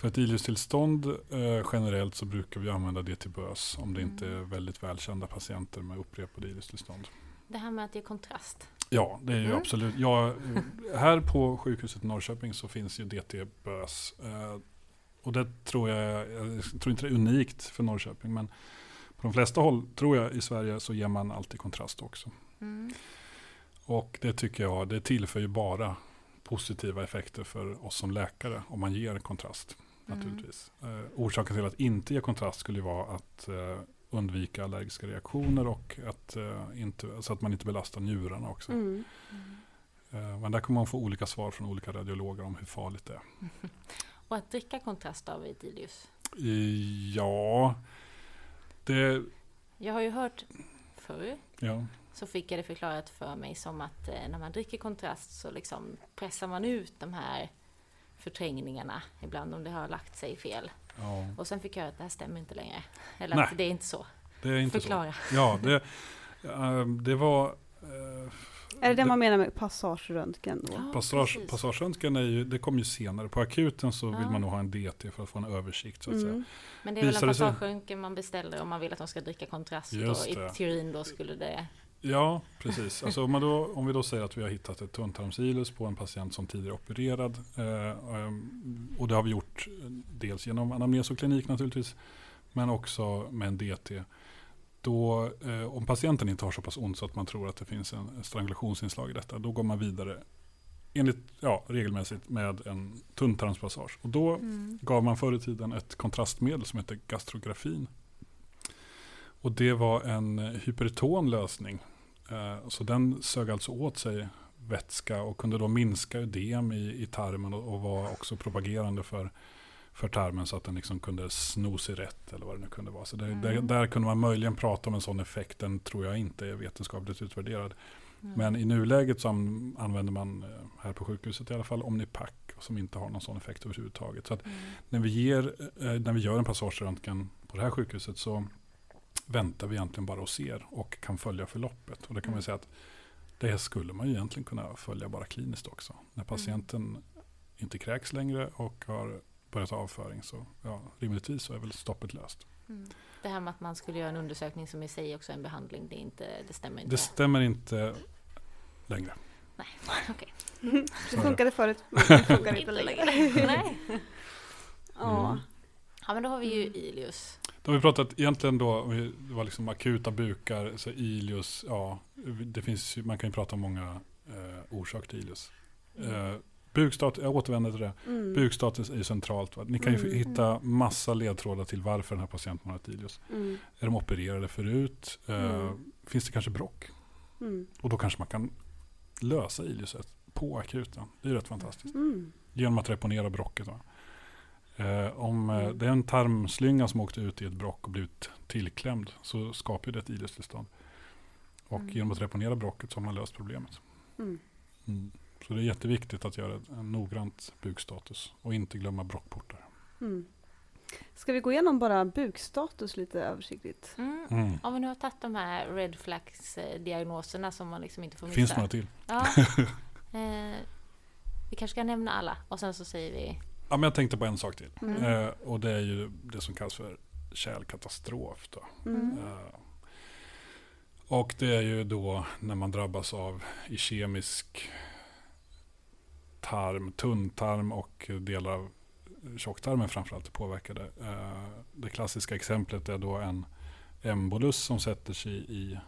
För ett ilustillstånd eh, generellt så brukar vi använda det till bös om det inte är Mm. väldigt välkända patienter med upprepade ilustillstånd. Det här med att ge kontrast. Ja, det är ju Mm. absolut. Ja, eh, här på sjukhuset i Norrköping så finns ju DT-bös. Eh, och det tror jag, jag tror inte det är unikt för Norrköping, men på de flesta håll tror jag i Sverige så ger man alltid kontrast också. Mm. Och det tycker jag, det tillför ju bara positiva effekter för oss som läkare om man ger kontrast. Mm. Naturligtvis. Eh, orsaken till att inte ge kontrast skulle vara att eh, undvika allergiska reaktioner och att, eh, inte, så att man inte belastar njurarna också. Mm. Mm. Men där kommer man få olika svar från olika radiologer om hur farligt det är. Och att dricka kontrast av Etilius. I- Ja, det... Jag har ju hört förr Ja, så fick jag det förklarat för mig som att när man dricker kontrast så liksom pressar man ut de här förträngningarna ibland om det har lagt sig fel. ja, Och sen fick jag höra att det här stämmer inte längre. Eller Nej. att det är inte så. det är inte Förklara. så. Ja, det, eh, det var... eh, Är det det man menar med passageröntgen då? Ja, Passage, passageröntgen är ju, det kommer ju senare. På akuten så vill Ja. man nog ha en DT för att få en översikt så att säga. Mm. Men det är väl en passageröntgen man beställer om man vill att de ska dricka kontrast. Just och i teorin då skulle det... Ja, precis. Alltså om, då, om vi då säger att vi har hittat ett tunntarmsilus på en patient som tidigare opererad. Eh, ehm, och det har vi gjort eh, dels genom anamnes och klinik naturligtvis. Men också med en DT. Då, eh, om patienten inte har så pass ont så att man tror att det finns en en strangulationsinslag i detta. Då går man vidare enligt, ja, regelmässigt med en tunntarmspassage. Och då Mm. gav man förr i tiden ett kontrastmedel som heter gastrografin. Och det var en eh, hyperton lösning. Eh, Så den sög alltså åt sig vätska och kunde då minska ödem i, i tarmen och, och var också propagerande för, för tarmen så att den liksom kunde sno sig rätt eller vad det nu kunde vara. Så det, Mm. där, där kunde man möjligen prata om en sån effekt. Den tror jag inte är vetenskapligt utvärderad. Mm. Men i nuläget så an- använder man eh, här på sjukhuset i alla fall Omnipac som inte har någon sån effekt överhuvudtaget. Så Mm. när vi, ger, eh, när vi gör en passageröntgen på det här sjukhuset så väntar vi egentligen bara och ser och kan följa förloppet. Och det kan man Mm. säga att det skulle man ju egentligen kunna följa bara kliniskt också. När patienten inte kräks längre och har börjat avföring så ja, rimligtvis så är väl stoppet löst. Det här med att man skulle göra en undersökning som i sig också är en behandling, det, är inte, det stämmer inte. Det stämmer inte längre. Okej. Det funkade förut, men det funkar inte längre. längre. Nej. Ja. Mm. Ja, men då har vi ju Ilius. Då har vi pratat egentligen då, det var liksom akuta bukar, så ilius, ja, det finns, man kan ju prata om många eh, orsaker till ilius. Eh, bukstatus, jag återvänder till det. Mm. Bukstatus är ju centralt. Va? Ni kan ju Mm. hitta massa ledtrådar till varför den här patienten har ett ilius. Mm. Är de opererade förut? Eh, Mm. Finns det kanske brock? Mm. Och då kanske man kan lösa iliuset på akuten. Det är ju rätt fantastiskt. Mm. Genom att reponera brocket. Va? Eh, om eh, Mm. det är en tarmslynga som åkte ut i ett brock och blivit tillklämd så skapar det ett iliustillstånd. Och Mm. genom att reponera brocket så har man löst problemet. Mm. Mm. Så det är jätteviktigt att göra en noggrant bukstatus och inte glömma brockportar. Mm. Ska vi gå igenom bara bukstatus lite översiktligt? Mm. Mm. Om vi nu har tagit de här red flags-diagnoserna som man liksom inte får missa. Finns några till? Ja. Eh, vi kanske ska nämna alla och sen så säger vi... Ja, men jag tänkte på en sak till. Mm. Eh, och det är ju det som kallas för kärlkatastrof. Då. Mm. Eh, och det är ju då när man drabbas av ischemisk tarm, tunntarm och delar av tjocktarmen framförallt är påverkade. Eh, det klassiska exemplet är då en embolus som sätter sig i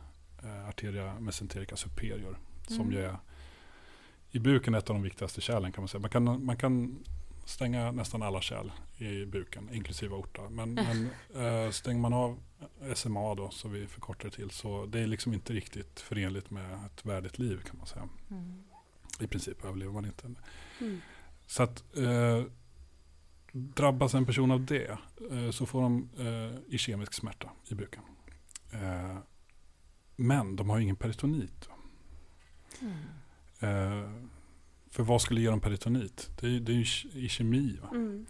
eh, arteria mesenterica superior. Som Mm. ju är i buken ett av de viktigaste kärlen kan man säga. Man kan, man kan stänga nästan alla kärl i buken, inklusive aorta. Men, men eh, stänger man av SMA då, så vi förkortar det till, så det är liksom inte riktigt förenligt med ett värdigt liv kan man säga. Mm. I princip överlever man inte. Mm. Så att eh, drabbas en person av det eh, så får de eh, ischemisk smärta i buken. Men de har ingen peritonit. Mm. För vad skulle ge dem peritonit? Det är, det är ju ischemi. Va? Mm.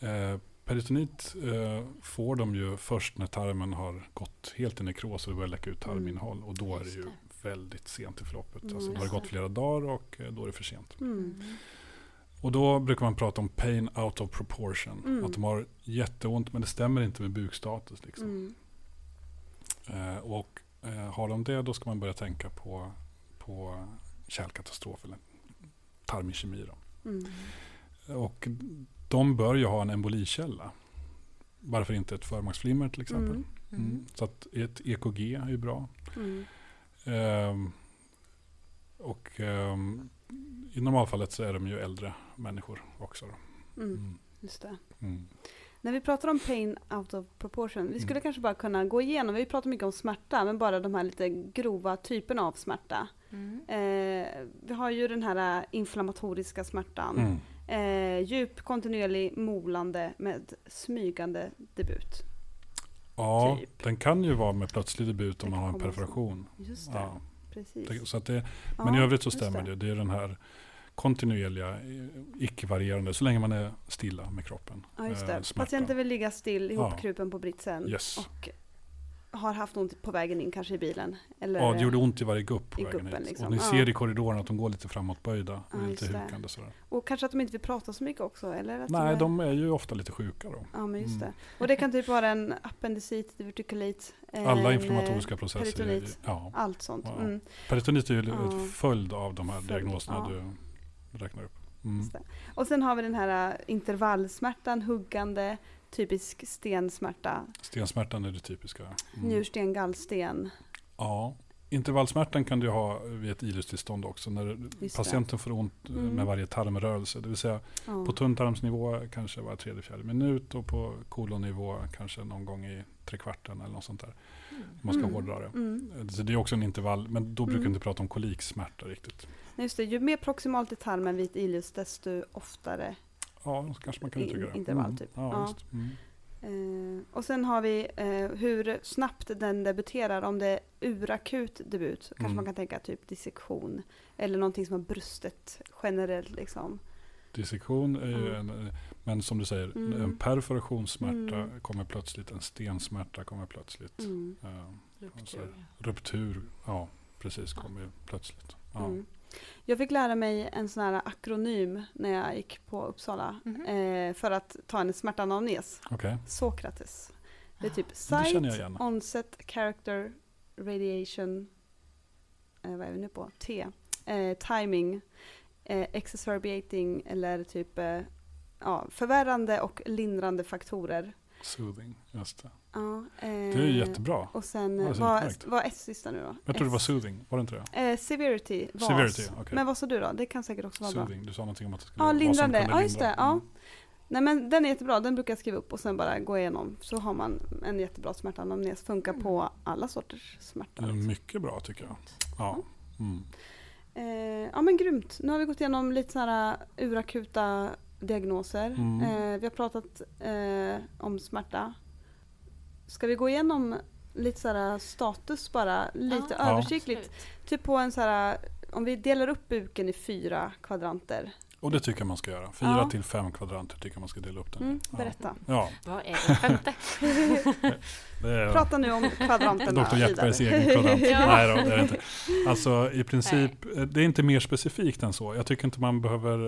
Eh, peritonit eh, får de ju först när tarmen har gått helt i nekros och det börjar läcka ut tarminnehåll. Och då är det ju väldigt sent i förloppet. Mm, alltså, har det just gått flera dagar och eh, då är det för sent. Mm. Mm. Och då brukar man prata om pain out of proportion. Mm. Att de har jätteont men det stämmer inte med bukstatus. Liksom. Mm. Eh, och eh, har de det då ska man börja tänka på, på kärlkatastrof eller tarmischemi. Då. Mm. Och de bör ju ha en embolikälla. Varför inte ett förmaksflimmer till exempel. Mm. Mm. Så att ett EKG är ju bra. Mm. Ehm, och ehm, i normalfallet så är de ju äldre människor också. Mm. Mm. Just det. Mm. När vi pratar om pain out of proportion, vi skulle Mm. kanske bara kunna gå igenom, vi pratar mycket om smärta, men bara de här lite grova typerna av smärta. Mm. Eh, vi har ju den här eh, inflammatoriska smärtan, Mm. eh, djup, kontinuerlig, molande med smygande debut. Ja, Typ. den kan ju vara med plötslig debut om Det man har en perforation. Just det, Ja, precis. det, så att det, Ja, men i övrigt så stämmer det. Det är den här kontinuerliga, eh, icke-varierande, så länge man är stilla med kroppen. Ja, just eh, det. smärtan. Patienten vill ligga still, Ja. ihopkrupen på britsen Yes. och har haft ont på vägen in, kanske i bilen. Eller, Ja, det gjorde ont i varje gupp på i vägen guppen, hit. liksom. Och ni Ja. ser i korridoren att de går lite framåtböjda, Ja, lite hukande sådär. Och kanske att de inte vill prata så mycket också? Eller att Nej, är- de är ju ofta lite sjuka då. Ja, men just Mm. det. Och det kan typ vara en appendicit, divertikulit, en, Alla eh, inflammatoriska processer. peritonit. Ja. Allt sånt. Ja. Mm. Peritonit är ju Ja. en följd av de här diagnoserna ja. du räknar upp. Mm. Det. Och sen har vi den här eh, intervallsmärtan, huggande, typisk stensmärta, Stensmärtan är det typiska. Mm. njursten, gallsten. Ja. Intervallsmärtan kan du ha vid ett ilustillstånd också. När Just patienten får ont eh, Mm. med varje tarmrörelse. Det vill säga Ja. på tunntarmsnivå kanske var tredje, fjärde minut och på kolonnivå kanske någon gång i trekvarten eller något sånt där. Om man ska Mm. hårdra det. Mm. Så det är också en intervall, men då brukar Mm. vi inte prata om koliksmärta riktigt. Nej, Just det, ju mer proximalt i tarmen vid ett ilus, desto oftare. Ja, kanske man kan uttrycka det. intervall typ. Ja, Ja. Just. Mm. Eh, och sen har vi eh, hur snabbt den debuterar. Om det är urakut debut så kanske Mm. man kan tänka typ dissektion. Eller någonting som har brustet generellt liksom. Dissektion är ju en, men som du säger, Mm. en perforationssmärta Mm. kommer plötsligt, en stensmärta kommer plötsligt. Mm. Ja, Ruptur. ruptur, ja precis, kommer ju plötsligt. Ja. Mm. Jag fick lära mig en sån här akronym när jag gick på Uppsala Mhm. eh, för att ta en smärtanamnes. Okej, Sokrates. Det är typ igen. Onset, Character, Radiation, eh, vad är vi nu på? T. Eh, timing, eh, exacerbating eller typ eh, ja, förvärrande och lindrande faktorer. Soothing, just det. Ja, eh, Det är ju jättebra. Och sen, eh, vad, vad är S sista nu då? Jag tror det var soothing, var det inte det? Eh, severity, VAS. Severity, okej. Men vad sa du då? Det kan säkert också vara bra. Soothing, du sa någonting om att det skulle Ja, vara lindrande. Ja, just det. Ja. Mm. Nej men den är jättebra, den brukar jag skriva upp och sen bara gå igenom. Så har man en jättebra smärtanamnes. Funkar på alla sorters smärta. Liksom. mycket bra tycker jag. Ja. Mm. Eh, ja men grymt. Nu har vi gått igenom lite sådana här urakuta diagnoser. Mm. Eh, vi har pratat eh, om smärta. Ska vi gå igenom lite så här status bara, lite Ja, översiktligt? absolut. Typ på en så här, om vi delar upp buken i fyra kvadranter. Och det tycker jag man ska göra. Fyra Ja. till fem kvadranter tycker jag man ska dela upp den. Mm, Ja. berätta. Ja, Vad är det femte? är Prata nu om kvadranterna Dr. Hjeltbergs egen kvadrant. Ja. Nej då, det är inte. Alltså i princip, eh, det är inte mer specifikt än så. Jag tycker inte man behöver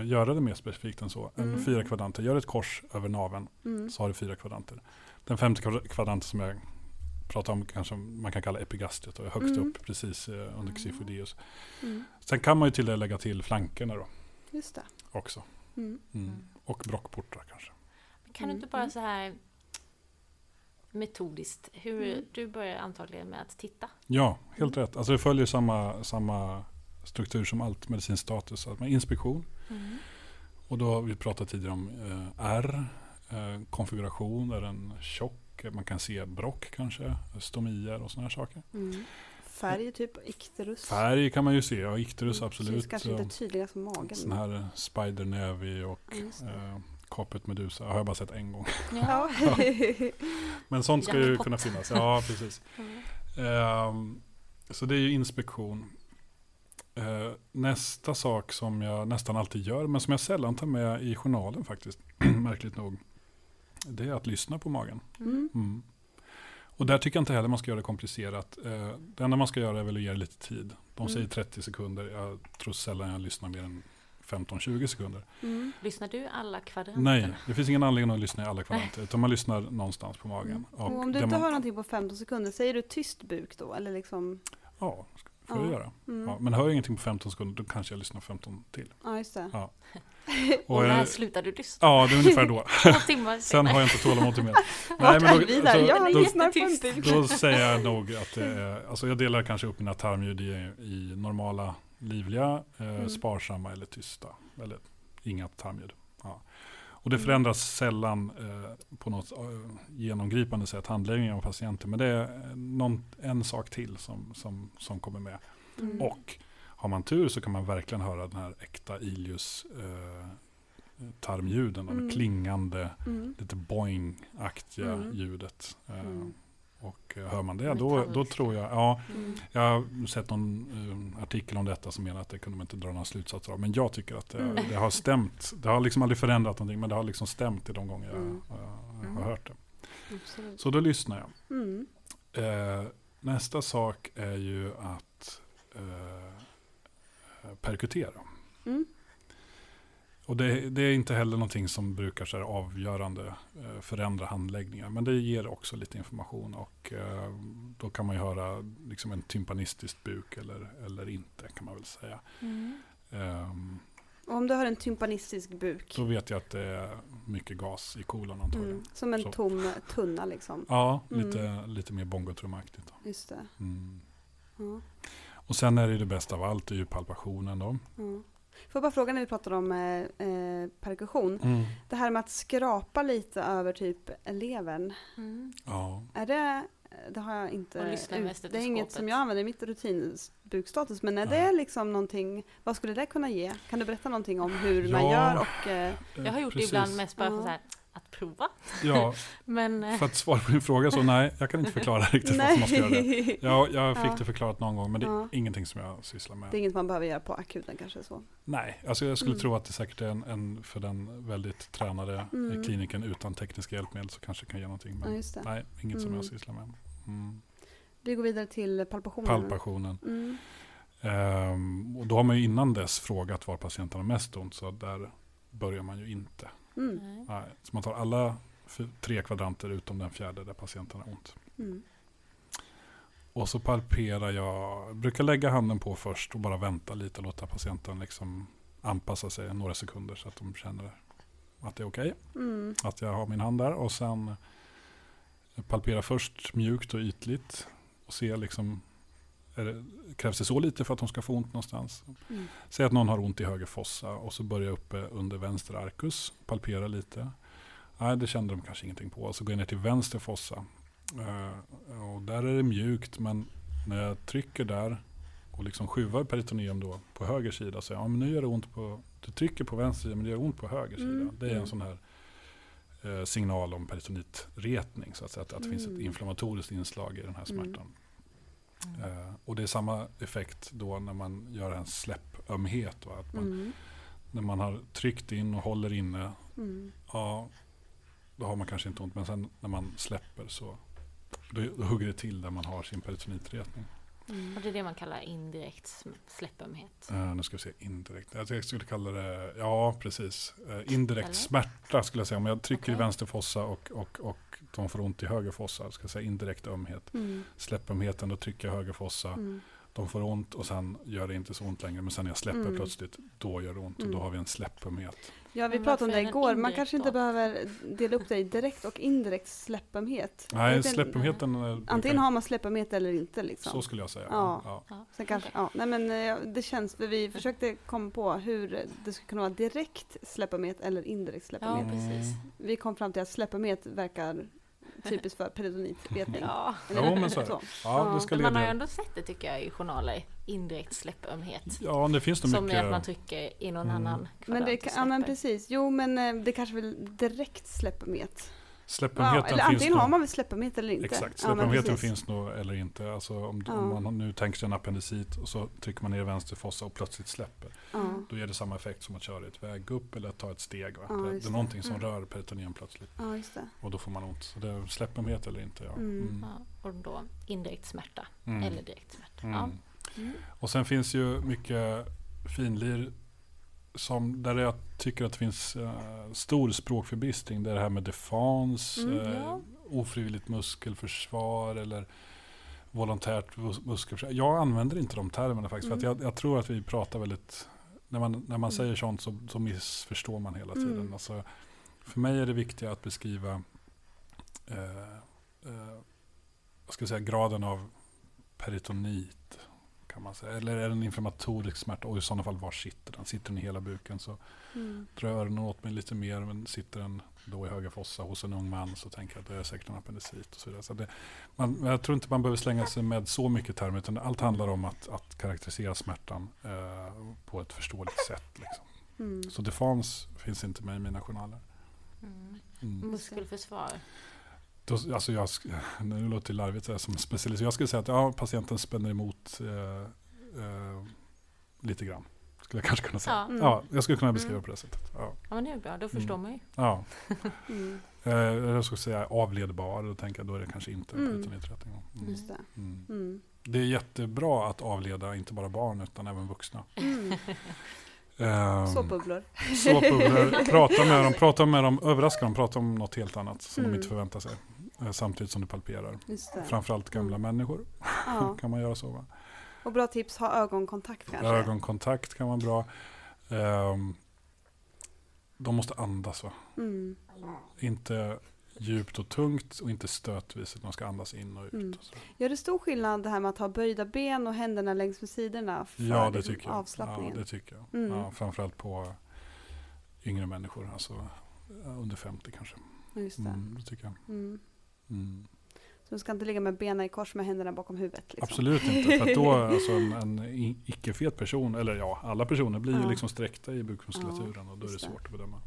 eh, göra det mer specifikt än så. Mm. En fyra kvadranter, gör ett kors över naveln Mm. så har du fyra kvadranter. Den femte kvadra- kvadranten som jag pratar om kanske man kan kalla epigastriet och högst Mm. upp precis eh, under Xiphoideus. Mm. Sen kan man ju till det lägga till flankerna då Just det. också. Mm. Mm. Mm. Och brockportar kanske. Kan du inte Mm. bara så här metodiskt, hur Mm. du börjar antagligen med att titta. Ja, helt rätt. Alltså det följer samma, samma struktur som allt medicinskt status. Att man inspektion. Och då har vi pratat tidigare om eh, R, konfiguration, är den tjock? Man kan se brock kanske, stomier och sådana här saker. Mm. Färg typ, ikterus. Färg kan man ju se, ja, ikterus Mm, absolut. Syns kanske inte tydliga som magen. Sån här eh, spidernävi och Ja, eh, kapet medusa har jag bara sett en gång. Ja. Men sånt ska ju kunna finnas. Ja, precis. Mm. Ehm, så det är ju inspektion. Eh, nästa sak som jag nästan alltid gör, men som jag sällan tar med i journalen faktiskt, märkligt nog, det är att lyssna på magen. Mm. Mm. Och där tycker jag inte heller man ska göra det komplicerat. Eh, det enda man ska göra är väl att ge det lite tid. De Mm. säger 30 sekunder, jag tror sällan jag lyssnar mer än 15-20 sekunder. Mm. Lyssnar du alla kvadranter? Nej, det finns ingen anledning att lyssna i alla kvadranter, utan man lyssnar någonstans på magen. Mm. Och om du inte man, hör någonting på 15 sekunder, säger du tyst buk då? Eller liksom? Ja, får jag Ja. göra. Mm. Ja, men hör jag ingenting på 15 sekunder, då kanske jag lyssnar 15 till. Ja, just det. Ja. Och, Och, när eh, slutar du lyssna? Ja, det är ungefär då. Två timmar Sen har jag inte tålamod till mer. Vart men då- Jag då- buk. Då säger jag nog att det är, alltså jag delar kanske upp mina tarmljud i, i normala, livliga, eh, Mm. sparsamma eller tysta. Eller inga tarmljud. Och det förändras sällan eh, på något eh, genomgripande sätt, handläggningen av patienter. Men det är någon, en sak till som, som, som kommer med. Mm. Och har man tur så kan man verkligen höra den här äkta Ilius eh, tarmljuden, Mm. de klingande, Mm. lite boing-aktiga Mm. ljudet. Eh, Mm. Och eh, hör man det, då, då tror jag, ja, Mm. jag har sett någon eh, artikel om detta som menar att det kunde man inte dra några slutsatser av. Men jag tycker att det, Mm. det har stämt. Det har liksom aldrig förändrat någonting, men det har liksom stämt i de gånger jag Mm. eh, Mm. har hört det. Absolut. Så då lyssnar jag. Mm. Eh, nästa sak är ju att eh, perkutera. Mm. Och det, det är inte heller någonting som brukar så här avgörande eh, förändra handläggningar. Men det ger också lite information och eh, då kan man ju höra liksom en tympanistisk buk eller, eller inte kan man väl säga. Mm. Ehm, Och om du har en tympanistisk buk, då vet jag att det är mycket gas i kolon antagligen. mm. som en Så. tom tunna liksom. Ja, Mm. lite, lite mer bongotrumaktigt. Just det. Mm. Och sen är det det bästa av allt, det är ju palpationen då. Får jag bara fråga när vi pratar om eh, eh, perkussion. Mm. Det här med att skrapa lite över typ levern. Mm. Ja. Är det, det har jag inte, det är inget som jag använder i mitt rutinbukstatus. Men är Nej. det liksom någonting, vad skulle det kunna ge? Kan du berätta någonting om hur man Ja. gör och eh, Jag har gjort Precis. det ibland mest bara för Ja. så här, att prova. Ja, Men eh, för att svara på din fråga så nej, jag kan inte förklara riktigt varför man ska göra det. Ja, jag fick Ja. det förklarat någon gång, men det är Ja. ingenting som jag sysslar med. Det är inget man behöver göra på akuten kanske så. Nej, alltså jag skulle Mm. tro att det säkert är en, en för den väldigt tränade Mm. kliniken utan tekniska hjälpmedel så kanske kan ge någonting. Ja, Men just det. nej, inget som Mm. jag sysslar med. Mm. Vi går vidare till palpationen. Palpationen. Mm. Ehm, och då har man ju innan dess frågat var patienten har mest ont, så där börjar man ju inte. Mm. nej. Så man tar alla tre kvadranter utom den fjärde där patienten har ont. Mm. Och så palperar jag, jag brukar lägga handen på först och bara vänta lite och låta patienten liksom anpassa sig några sekunder så att de känner att det är okej. Mm. Att jag har min hand där och sen palpera först mjukt och ytligt och se liksom det, krävs det så lite för att de ska få ont någonstans? Mm. Säg att någon har ont i höger fossa och så börjar jag uppe under vänster arkus, palpera lite. Nej, det kände de kanske ingenting på. Så går jag ner till vänster fossa. Eh, och där är det mjukt, men när jag trycker där och liksom skjuvar peritoneum då på höger sida så ja, men nu gör det ont på, du trycker på vänster sida men det gör ont på höger sida. Mm. Det är en Mm. sån här eh, signal om peritonitretning så att, säga, att, att det finns ett Mm. inflammatoriskt inslag i den här Mm. och det är samma effekt då när man gör en släppömhet. Va? Att man, Mm. När man har tryckt in och håller inne, Mm. ja, då har man kanske inte ont. Men sen när man släpper så då, då hugger det till där man har sin peritonitretning. Mm. Och det är det man kallar indirekt släppömhet. Uh, nu ska vi se, indirekt. Jag, skulle kalla det, ja precis. Eh, indirekt Eller? smärta skulle jag säga. Om jag trycker i Okej. vänster fossa och, och, och de får ont i höger fossa, ska jag säga indirekt ömhet. Mm. Släppömheten, då trycker jag höger fossa. Mm. De får ont och sen gör det inte så ont längre. Men sen när jag släpper Mm. plötsligt, då gör det ont. Och då Mm. har vi en släppömhet. Ja, vi pratade om det igår. Man kanske inte då? behöver dela upp det i direkt och indirekt släppömhet. Nej, släppömheten... eh, Antingen har man släppömhet eller inte liksom. Så skulle jag säga. Ja. Ja. Ja. Sen kanske, ja, nej men eh, det känns, för vi försökte komma på hur det skulle kunna vara direkt släppömhet eller indirekt Ja, släppömhet. precis. Vi kom fram till att släppömhet verkar typiskt för peritonitretning. Ja. Eller Jo, men så är det. Ja, det ska Men man har ju leda... ändå sett det tycker jag i journaler. Indirekt släppömhet. Ja, det finns nog Som är att man mycket... trycker i någon Mm. annan Men det, ja men precis, jo men eh, det kanske väl direkt släppömhet. Ja, Släppömheten eller finns antingen har man väl släppömhet eller inte. Exakt, Ja, släppömheten precis. finns nog eller inte. Alltså om, Ja. om man nu tänker sig en appendicit och så trycker man ner vänster fossa och plötsligt släpper. Ja. Då ger det samma effekt som att köra ett väg upp eller att ta ett steg. Va? Ja, det, är det. någonting som Mm. rör peritoneum plötsligt. ja, just det. Och då får man ont. Så det är släppömhet eller inte. Ja. Mm. Mm. Ja, och då indirekt smärta. Mm. Eller direkt smärta. Mm. Ja. Mm. Och sen finns ju mycket finlir som, där jag tycker att det finns eh, stor språkförbistring. Det är det här med defens, Mm, eh, ja. ofrivilligt muskelförsvar eller volontärt mus- muskelförsvar. Jag använder inte de termerna faktiskt. För Mm. att jag, jag tror att vi pratar väldigt... När man, när man Mm. säger sånt så, så missförstår man hela tiden. Mm. Alltså, för mig är det viktiga att beskriva eh, vad ska jag säga, graden av peritonit. Kan man säga. Eller är det en inflammatorisk smärta? Och i sådana fall, var sitter den? Sitter den i hela buken så Mm. drar öronen åt mig lite mer. Men sitter den då i höger fossa hos en ung man så tänker jag att det är säkert en appendicit. Och så vidare. Så det, man, jag tror inte man behöver slänga sig med så mycket termer. Utan allt handlar om att, att karaktärisera smärtan eh, på ett förståeligt sätt. Liksom. Mm. Så defens finns inte med i mina journaler. Mm. Mm. Muskelförsvar. Då, alltså jag, nu låter det larvigt så som specialist. Jag skulle säga att ja, patienten spänner emot eh, eh, lite grann. Skulle jag kanske kunna säga. Ja. Mm. Ja, jag skulle kunna beskriva Mm. på det sättet. Ja. ja, men det är bra. Då förstår Mm. man ju. Ja. Mm. Eh, jag skulle säga avledbar. Då tänker jag då är det kanske inte Mm. Mm. Just det. Mm. Mm. Det är jättebra att avleda inte bara barn utan även vuxna. Mm. Um, Såpbubblor. Såpbubblor. prata med dem, prata med dem, överraska dem, prata om något helt annat som Mm. de inte förväntar sig. Eh, samtidigt som du palperar. Framförallt gamla Mm. människor Ja. kan man göra så. Va? Och bra tips, ha ögonkontakt kanske. Ögonkontakt kan vara bra. Ehm, de måste andas va? Mm. Inte djupt och tungt och inte stötvis. De ska andas in och ut. Mm. Och. Gör det stor skillnad det här med att ha böjda ben och händerna längs med sidorna för Ja, det tycker jag. avslappningen? Ja, det tycker jag. Mm. Ja, framförallt på yngre människor. Alltså eh, under 50 kanske. Just det. Mm, det tycker jag. Mm. Mm. Så du ska inte ligga med benen i kors med händerna bakom huvudet? Liksom. Absolut inte. För att då alltså en, en icke-fet person, eller ja, alla personer blir ju Ja. liksom sträckta i bukmuskulaturen och då är det just det. svårt att bedöma.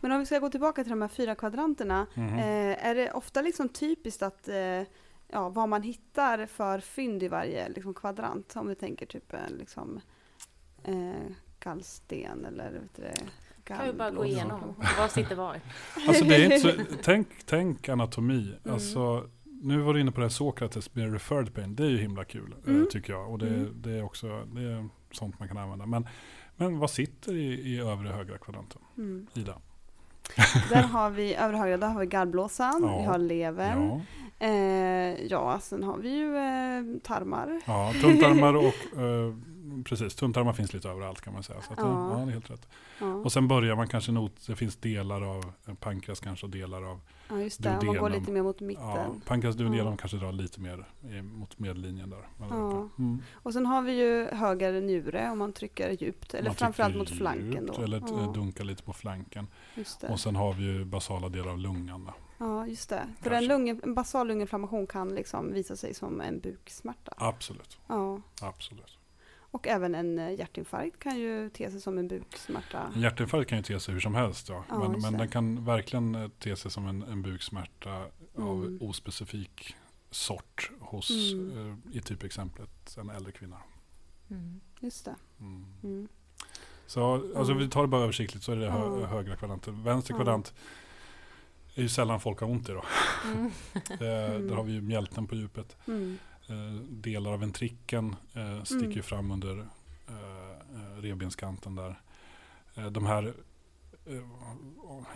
Men om vi ska gå tillbaka till de här fyra kvadranterna. Mhm. Eh, är det ofta liksom typiskt att eh, ja, vad man hittar för fynd i varje liksom, kvadrant? Om vi tänker typ eh, liksom, eh, gallsten eller vet du det, Kan vi bara gå igenom. Vad sitter var? Alltså det är inte så, tänk, tänk anatomi. Mm. Alltså, nu var du inne på det här Sokrates med referred pain. Det är ju himla kul eh, Mm. tycker jag. Och det, Mm. det är också det är sånt man kan använda. Men, men vad sitter i, i övre högra kvadranten? Mm. Ida? Där har vi övre högra, där har vi gallblåsan, Ja. vi har levern. Ja, Eh, ja, sen har vi ju eh, tarmar. ja tunntarmar och eh, precis, tunntarmar finns lite överallt kan man säga. Så att, Ja. ja. det är helt rätt. Ja, Och sen börjar man kanske not, det finns delar av en pankreas kanske och delar av, ja just det. Om man går duodenum. lite mer mot ja, mitten. pankreas duodenum Ja. kanske drar lite mer mot medellinjen där. Ja. Mm. Och sen har vi ju höger njure om man trycker djupt. Eller Man framförallt mot flanken djupt då. Eller ja, ja. dunkar lite på flanken. Och sen har vi ju basala delar av lungan. Då. Ja, just det. För en, lung, en basal lunginflammation kan liksom visa sig som en buksmärta. Absolut, Ja. absolut. Och även en eh, hjärtinfarkt kan ju te sig som en buksmärta. En hjärtinfarkt kan ju te sig hur som helst. Ja. Ja, men men den kan verkligen eh, te sig som en, en buksmärta av Mm. ospecifik sort hos, Mm. eh, i typexemplet, en äldre kvinna. Mm. Just det. Mm. Mm. Så alltså, vi tar det bara översiktligt så är det hö, högra kvadranten. Vänster kvadrant är ju sällan folk har ont i då. Mm. Eh, Mm. Där har vi ju mjälten på djupet. Eh, delar av ventrikeln eh, sticker Mm. fram under eh, eh, revbenskanten där. Eh, de här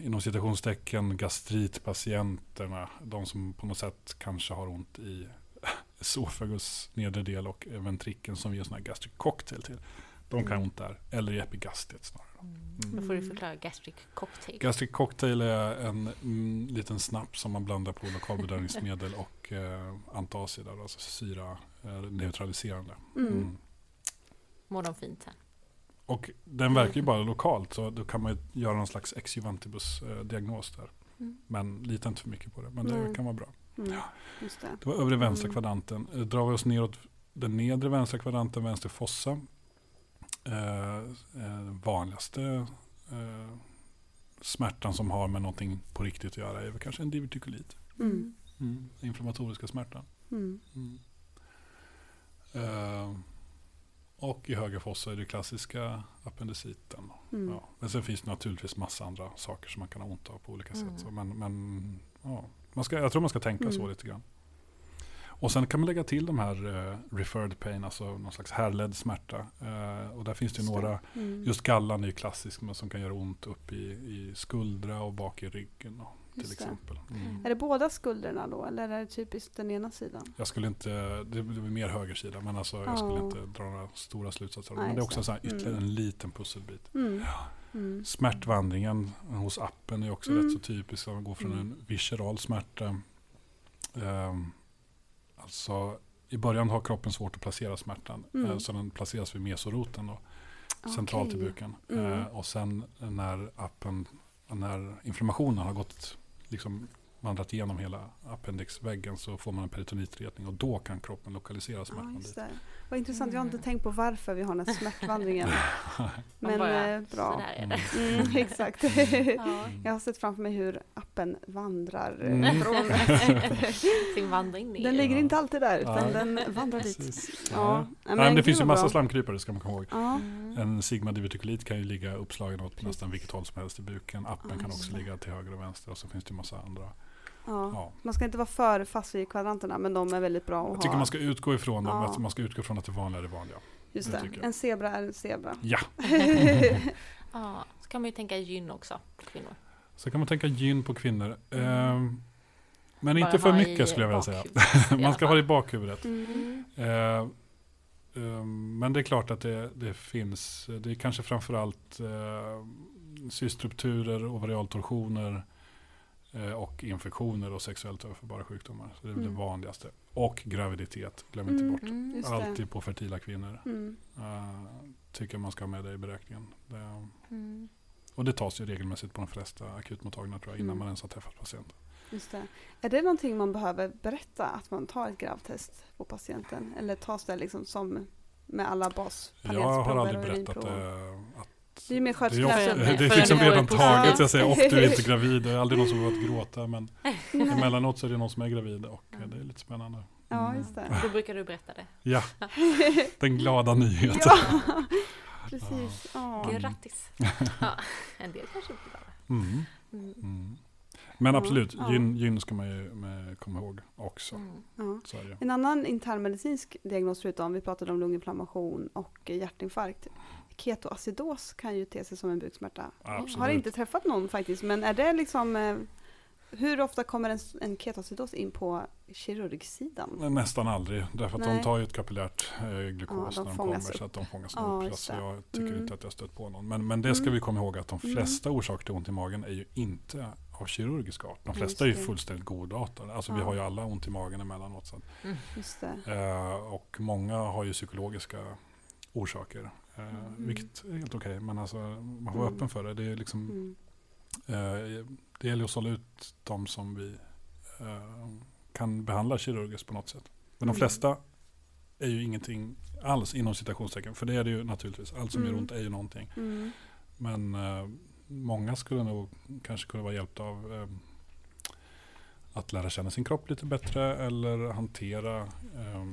inom citationstecken gastritpatienterna, de som på något sätt kanske har ont i esophagus nedre del och ventrikeln som vi gör sån här gastric cocktail till. De kan Mm. ont där, eller i epigastriet snarare. Då får du förklara gastric cocktail. Gastric cocktail är en mm, liten snaps som man blandar på lokalbedövningsmedel och eh, antacid, alltså syra eh, neutraliserande. Mm. Mm. Mår de fint sen? Och den verkar ju bara lokalt så då kan man ju göra någon slags ex juvantibus eh, där. Mm. Men lita inte för mycket på det, men det kan vara bra. Mm. Just det. Det var övre vänstra Mm. kvadranten. Eh, Drar vi oss neråt den nedre vänstra kvadranten, vänster fossa. Eh, eh, vanligaste eh, smärtan som har med någonting på riktigt att göra är väl kanske en divertikulit. Mm. Mm. Inflammatoriska smärtan. Mm. Mm. Eh, och i höger fossa är det klassiska appendiciten. Mm. Ja. Men sen finns det naturligtvis massa andra saker som man kan ha ont av på olika Mm. sätt. Så, men men ja, man ska, jag tror man ska tänka så Mm. lite grann. Och sen kan man lägga till de här eh, referred pain, alltså någon slags härledd smärta. Eh, och där finns det ju Just några, Mm. just gallan är ju klassisk, men som kan göra ont upp i, i skuldra och bak i ryggen och, till exempel. Mm. Är det båda skulderna då eller är det typiskt den ena sidan? Jag skulle inte, det blir mer högersida, men alltså jag skulle Ja. inte dra några stora slutsatser. Nej, men det är också så här ytterligare Mm. en liten pusselbit. Mm. Mm. Smärtvandringen hos appen är också Mm. rätt så typisk. Man går från Mm. en visceral smärta. Ehm, alltså i början har kroppen svårt att placera smärtan. Mm. Eh, så den placeras vid mesoroten då, centralt i Okej. buken. Mm. Eh, och sen när appen, när inflammationen har gått liksom vandrat igenom hela appendixväggen så får man en peritonitretning och då kan kroppen lokalisera smärtan just dit. Vad intressant, jag har inte Mm. tänkt på varför vi har den här smärtvandringen. Men bara, eh, bra. Det. Mm, exakt. Ja. Jag har sett framför mig hur appen vandrar. Mm. Från, Sin vandring ner. den ligger Ja. inte alltid där utan Nej. den vandrar dit. Ja. Ja. Men det finns ju massa bra. slamkrypare ska man komma ihåg. Ja, Mm. En sigma divertikulit kan ju ligga uppslagen åt Precis. nästan vilket håll som helst i buken. Appen Ja, kan också det. ligga till höger och vänster och så finns det ju massa andra. ja. Ja. Man ska inte vara för fast vid kvadranterna men de är väldigt bra att Jag ha. tycker man ska utgå ifrån dem, Ja. att man ska utgå ifrån att det vanliga är det vanliga. Just det det, jag. en zebra är en zebra. Ja, Ja, så kan man ju tänka gyn också, kvinnor. Så kan man tänka gyn på kvinnor. Mm. Ehm, men Bara inte för mycket skulle jag vilja säga. man ska ha det i bakhuvudet. Mm. Eh, ehm, men det är klart att det, det finns, det är kanske framförallt uh, cystrupturer, ovarialtorsioner eh, och infektioner och sexuellt överförbara sjukdomar. Så det är Mm. det vanligaste. Och graviditet, glöm inte bort. Mm. Alltid på fertila kvinnor. Mm. Uh, tycker man ska ha med det i beräkningen. Det, Mm. Och det tas ju regelmässigt på de flesta akutmottagningar tror jag, innan Mm. man ens har träffat patienten. Just det. Är det någonting man behöver berätta att man tar ett gravtest på patienten? Eller tas det liksom som med alla Jag baspanelsprover har aldrig berättat det. Att Det är mer det är, skötselklassen. ofta, Förrän- det är liksom går redan taget. Jag säger, och du är Ja. inte gravid. Det är aldrig någon som har börjat gråta. Men Nej. emellanåt så är det någon som är gravid och det är lite spännande. Ja, Mm. just det. Då brukar du berätta det. Ja, den glada nyheten. ja, precis. Ja. Mm. Grattis. Ja, en del kanske inte gör det. Mm. Mm. Mm. Men absolut, ja. gyn, gyn ska man ju med, komma ihåg också. Mm. Ja. En annan internmedicinsk diagnos förutom, vi pratade om lunginflammation och hjärtinfarkt. ketoacidos kan ju te sig som en buksmärta. Absolut. Har inte träffat någon faktiskt, men är det liksom eh, hur ofta kommer en, en ketoacidos in på kirurgsidan? Nästan aldrig, därför att Nej. de tar ju ett kapillärt eh, glukos Ja, när de kommer upp. så att de fångas Ja, upp. Så jag tycker Mm. inte att jag stött på någon. Men, men det ska Mm. vi komma ihåg att de Mm. flesta orsaker till ont i magen är ju inte av kirurgisk art. De flesta är ju fullständigt godartade. Alltså vi Ja. har ju alla ont i magen emellanåt. Så det. eh, och många har ju psykologiska orsaker. Eh, Mm. Vilket är helt okej, men alltså, man får vara Mm. öppen för det. Det, är liksom, Mm. Det gäller att sålla ut de som vi eh, kan behandla kirurgiskt på något sätt. Men de Mm. flesta är ju ingenting alls inom citationstecken. För det är det ju naturligtvis. Allt som gör Mm. ont är ju någonting. Mm. Men eh, många skulle nog kanske kunna vara hjälpta av eh, att lära känna sin kropp lite bättre eller hantera eh,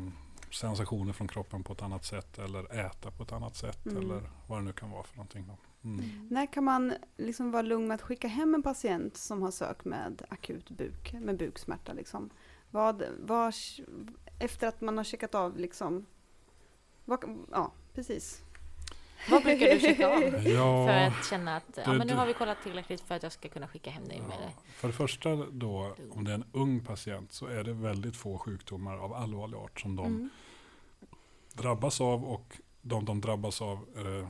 sensationer från kroppen på ett annat sätt eller äta på ett annat sätt Mm. eller vad det nu kan vara för någonting. Då. Mm. När kan man liksom vara lugn med att skicka hem en patient som har sökt med akut buk, med buksmärta? Liksom? Vad, vad, efter att man har checkat av liksom, vad, ja precis. Vad brukar du checka av? Ja, För att känna att ja, det- men nu har vi kollat tillräckligt för att jag ska kunna skicka hem dig med Ja, det. för det första då, om det är en ung patient så är det väldigt få sjukdomar av allvarlig art som de Mm. drabbas av och de de drabbas av eh,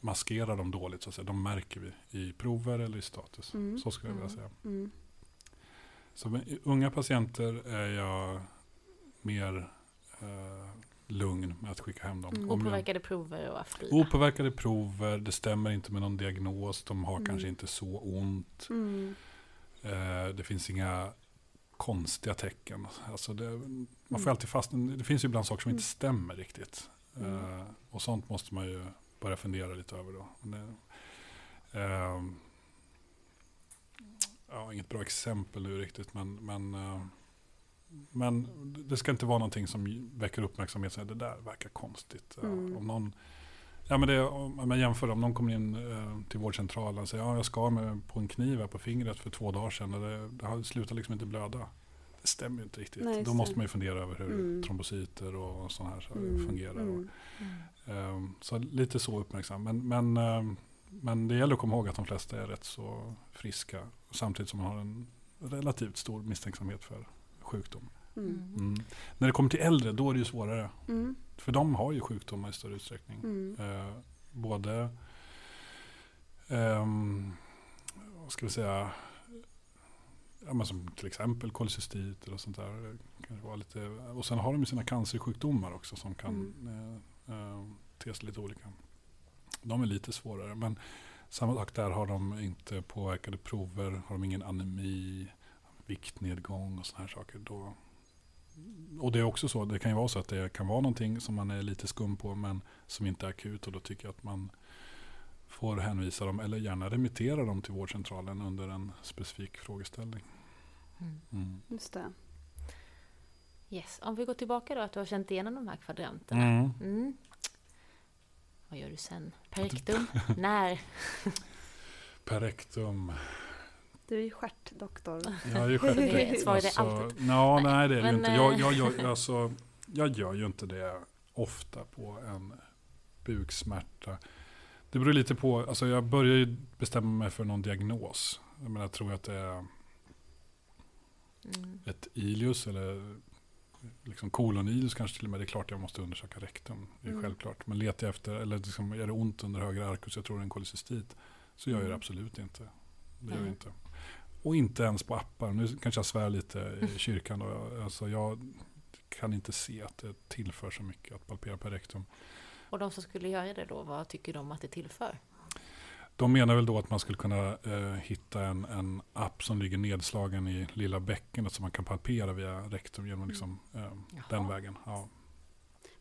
maskerar de dåligt. Så att säga. De märker vi i prover eller i status. Mm. Så skulle jag vilja Mm. säga. Mm. Så med unga patienter är jag mer eh, lugn med att skicka hem dem. Mm. Opåverkade prover och afri. Opåverkade prover, det stämmer inte med någon diagnos, de har Mm. kanske inte så ont. Mm. Eh, det finns inga konstiga tecken. Alltså det, man får Mm. alltid fast, det finns ju ibland saker som Mm. inte stämmer riktigt. Mm. Eh, och sånt måste man ju börja fundera lite över då. Det, ehm, ja, inget bra exempel nu riktigt, men, men, eh, men det ska inte vara någonting som väcker uppmärksamhet. Så det där verkar konstigt. Ja, Mm. Om någon Ja men det, om man jämför, om någon kommer in eh, till vårdcentralen och säger ja jag skar mig på en kniv här på fingret för två dagar sedan och det, det har slutat liksom inte blöda. Stämmer ju inte riktigt. Nej, Då måste man ju fundera över hur Mm. trombocyter och sådana här saker Mm. fungerar. Och, Mm. Mm. ehm, så lite så uppmärksam. Men, men, ehm, men det gäller att komma ihåg att de flesta är rätt så friska. Samtidigt som man har en relativt stor misstänksamhet för sjukdom. Mm. Mm. När det kommer till äldre, då är det ju svårare. Mm. För de har ju sjukdomar i större utsträckning. Mm. Eh, både, ehm, vad ska vi säga, ja, som till exempel kolcystiter och sånt där. Det kan vara lite, och sen har de ju sina cancersjukdomar också som kan eh, eh, te sig lite olika. De är lite svårare, men samma sak där har de inte påverkade prover, har de ingen anemi, viktnedgång och såna här saker. Då, och det är också så, det kan ju vara så att det kan vara någonting som man är lite skum på men som inte är akut och då tycker jag att man får hänvisa dem eller gärna remittera dem till vårdcentralen under en specifik frågeställning. Mm. Just det. Yes. Om vi går tillbaka då, att du har känt igenom de här kvadranterna. Mm. Mm. Vad gör du sen? Perektum? När? Perektum. Du är ju stjärtdoktor. Jag är ju är alltid. Ja, nej det är ju Men, inte. Jag, eh, jag, jag, alltså, jag gör ju inte det ofta på en buksmärta. Det beror lite på, alltså jag börjar ju bestämma mig för någon diagnos. Jag menar, jag tror att det är Mm. ett ilius eller liksom kolonilius kanske till och med. Det är klart jag måste undersöka rektum. Det är Mm. självklart. Men letar jag efter, eller liksom, är det ont under högra arkus, jag tror det är en kolcystit. Så gör jag det Mm. absolut inte. Det gör jag inte. Och inte ens på appar. Nu kanske jag svär lite i kyrkan. Då. Alltså jag kan inte se att det tillför så mycket att palpera per rektum. Och de som skulle göra det då, vad tycker de att det tillför? De menar väl då att man skulle kunna eh, hitta en, en app som ligger nedslagen i lilla bäckenet som man kan palpera via rektum genom liksom, eh, den vägen. Ja.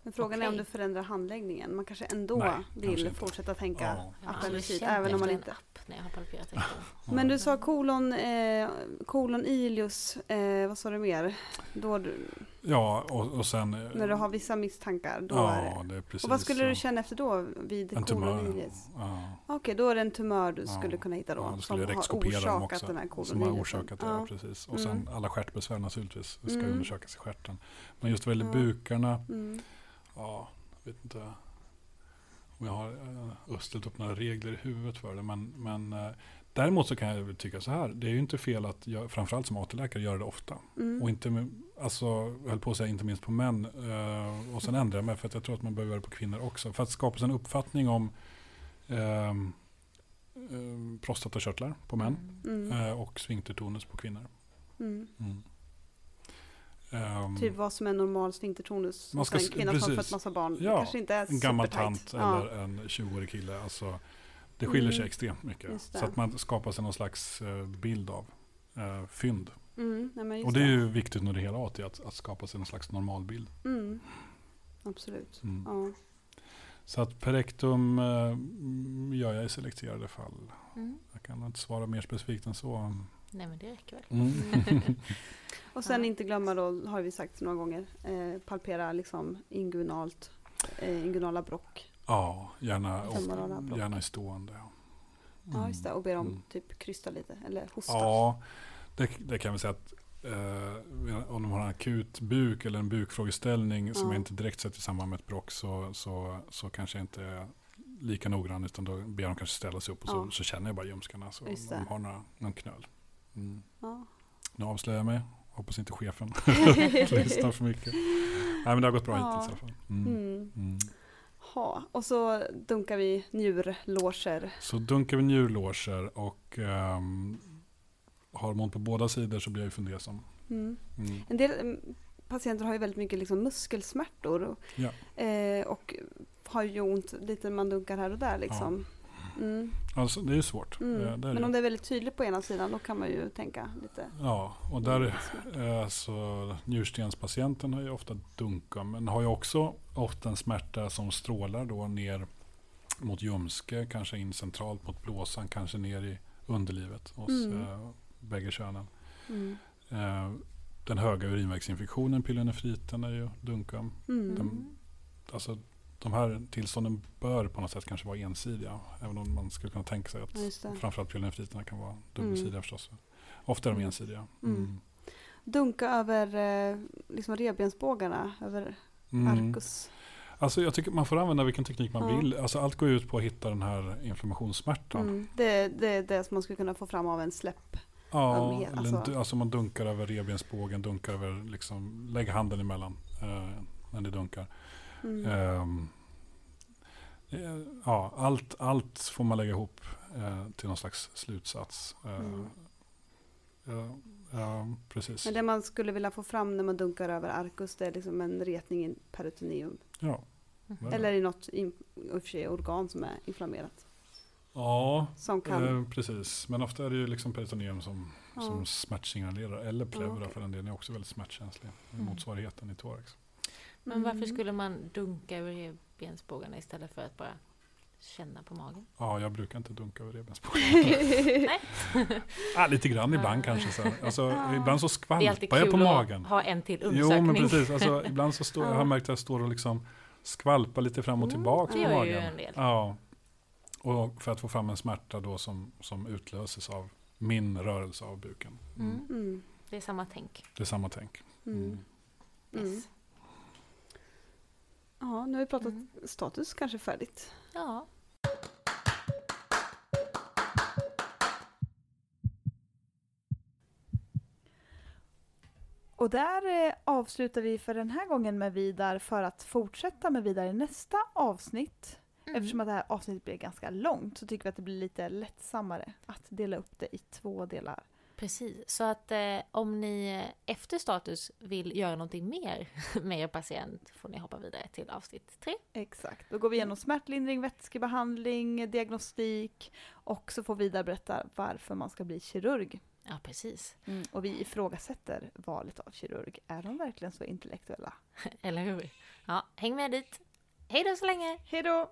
Men frågan är om det förändrar handläggningen. Man kanske ändå Nej, kanske vill inte. fortsätta tänka Ja. Har aldrig appendicit, känt även om man inte... app när jag har palperat. Men du sa kolon, eh, kolon ilius, eh, vad sa du mer? Då du, Ja, och, och sen... eh, när du har vissa misstankar, då är Ja, det... det är precis Och vad skulle så. du känna efter då vid En kolon tumör. ilius? Ja, Okej, då är det en tumör du Ja. skulle kunna hitta då, ja, då som har orsakat också. den här kolon Som har orsakat det, ja. precis. Och sen Mm. alla stjärtbesvär naturligtvis. Det ska Mm. undersökas i stjärten. Men just vad gäller Ja. bukarna, Mm. Ja, jag vet inte. Om jag har uh, ställt upp några regler i huvudet för det. Men, men uh, däremot så kan jag väl tycka så här. Det är ju inte fel att, jag, framförallt som AT-läkare, göra det ofta. Mm. Och inte, med- alltså, jag höll på att säga inte minst på män. eh, och sen ändrar jag mig för att jag tror att man behöver göra det på kvinnor också. För att skapa sig en uppfattning om ehm, ehm, prostatakörtlar på män Mm. eh, och sfinktertonus på kvinnor. Mm. Ehm, Typ vad som är normal sfinktertonus Man ska en kvinna som har precis. fött massa barn. Ja, det kanske inte är en gammal tant Ja. eller en 20-årig kille. Alltså, det skiljer sig Mm. extremt mycket. Så att man skapar sig någon slags eh, bild av eh, fynd. Mm, nej, Och det är ju viktigt under hela AT att, att skapa sig någon slags normalbild. Mm. Absolut. Mm. Ja. Så att perektum eh, mm, gör jag i selekterade fall. Mm. Jag kan inte svara mer specifikt än så. Nej men det räcker väl. Mm. Och sen Ja. inte glömma då, har vi sagt några gånger, eh, palpera liksom inguinalt, eh, inguinala brock. ja, gärna, och, block. gärna i stående. Ja, Ja just det, och ber om Mm. typ krysta lite eller hosta. Ja, det, det kan vi säga att eh, om de har en akut buk eller en bukfrågeställning som Ja. jag inte direkt sett i samband med ett brock så, så, så kanske jag inte är lika noggrann utan då ber de kanske ställa sig upp och så, Ja. så känner jag bara ljumskarna så de har några, någon knöl. Mm. Ja. Nu avslöjar jag mig. Hoppas inte chefen lyssnar för mycket. Nej men det har gått bra Ja. hittills i alla fall. Mm. Mm. Mm. Ha. Och så dunkar vi njurloger. Så dunkar vi njurloger och ehm, har ont på båda sidor så blir jag ju fundersam. Mm. Mm. En del mm, patienter har ju väldigt mycket liksom muskelsmärtor och, Ja. eh, och har ju ont lite när man dunkar här och där liksom. Mm. Alltså, det är ju svårt. Mm. Men om det. är väldigt tydligt på ena sidan då kan man ju tänka lite. Ja, och där muskelsmärtor. eh, så njurstenspatienten har ju ofta dunka men har ju också ofta en smärta som strålar då ner mot ljumske, kanske in centralt mot blåsan, kanske ner i underlivet hos Mm. eh, bägge könen. Mm. Eh, den höga urinvägsinfektionen, pyelonefriten, är ju dunkam. Mm. De, alltså, de här tillstånden bör på något sätt kanske vara ensidiga. Även om man skulle kunna tänka sig att framförallt pyelonefriterna kan vara dubbelsidiga Mm. förstås. Ofta är de Mm. ensidiga. Mm. Mm. Dunka över eh, liksom revbensbågarna, över Mm. arkus. Alltså jag tycker man får använda vilken teknik man Ja. vill. Alltså allt går ut på att hitta den här inflammationssmärtan. Mm. Det, det är det som man skulle kunna få fram av en släpp. Ja, eller en alltså. alltså man dunkar över revbensbågen, dunkar över, liksom, lägg handen emellan eh, när ni dunkar. Mm. Eh, ja, allt, allt får man lägga ihop eh, till någon slags slutsats. Eh, Mm. ja, ja, precis. Men det man skulle vilja få fram när man dunkar över arkus det är liksom en retning i peritoneum. Ja. Ja. Eller i något i sig organ som är inflammerat. Ja, Som kan... eh, precis. Men ofta är det ju liksom peritoneum som, ja. som smärtsignalerar. Eller pleura okej. för den delen är också väldigt smärtkänslig. Mm. Motsvarigheten i thorax. Men varför Mm. skulle man dunka över revbensbågarna istället för att bara känna på magen? Ja, jag brukar inte dunka över revbensbågen. Nej. ah, lite grann ibland kanske. Så. Alltså, Ja. ibland så Det är alltid skvalpar jag kul på att magen. ha en till Jo, undersökning. men precis. Alltså, ibland så står, jag har Ja. märkt att jag står och liksom skvalpar lite fram och Mm, tillbaka det på gör ju magen. en del. Ja. Och för att få fram en smärta då som, som utlöses av min rörelse av buken. Mm. Mm. Mm. Det är samma tänk. Det är samma tänk. Mm. Mm. Mm. Yes. Ja, nu har vi pratat Mm. status kanske färdigt. Ja. Och där eh, avslutar vi för den här gången med Vidar för att fortsätta med Vidar i nästa avsnitt. Mm. Eftersom att det här avsnittet blir ganska långt så tycker vi att det blir lite lättsammare att dela upp det i två delar. Precis, så att eh, om ni efter status vill göra någonting mer med er patient får ni hoppa vidare till avsnitt tre. Exakt. Då går vi igenom smärtlindring, vätskebehandling, diagnostik och så får Vidar berätta varför man ska bli kirurg. Ja, precis. Mm. Och vi ifrågasätter valet av kirurg. Är de verkligen så intellektuella? Eller hur? Ja, häng med dit. Hej då så länge! Hej då!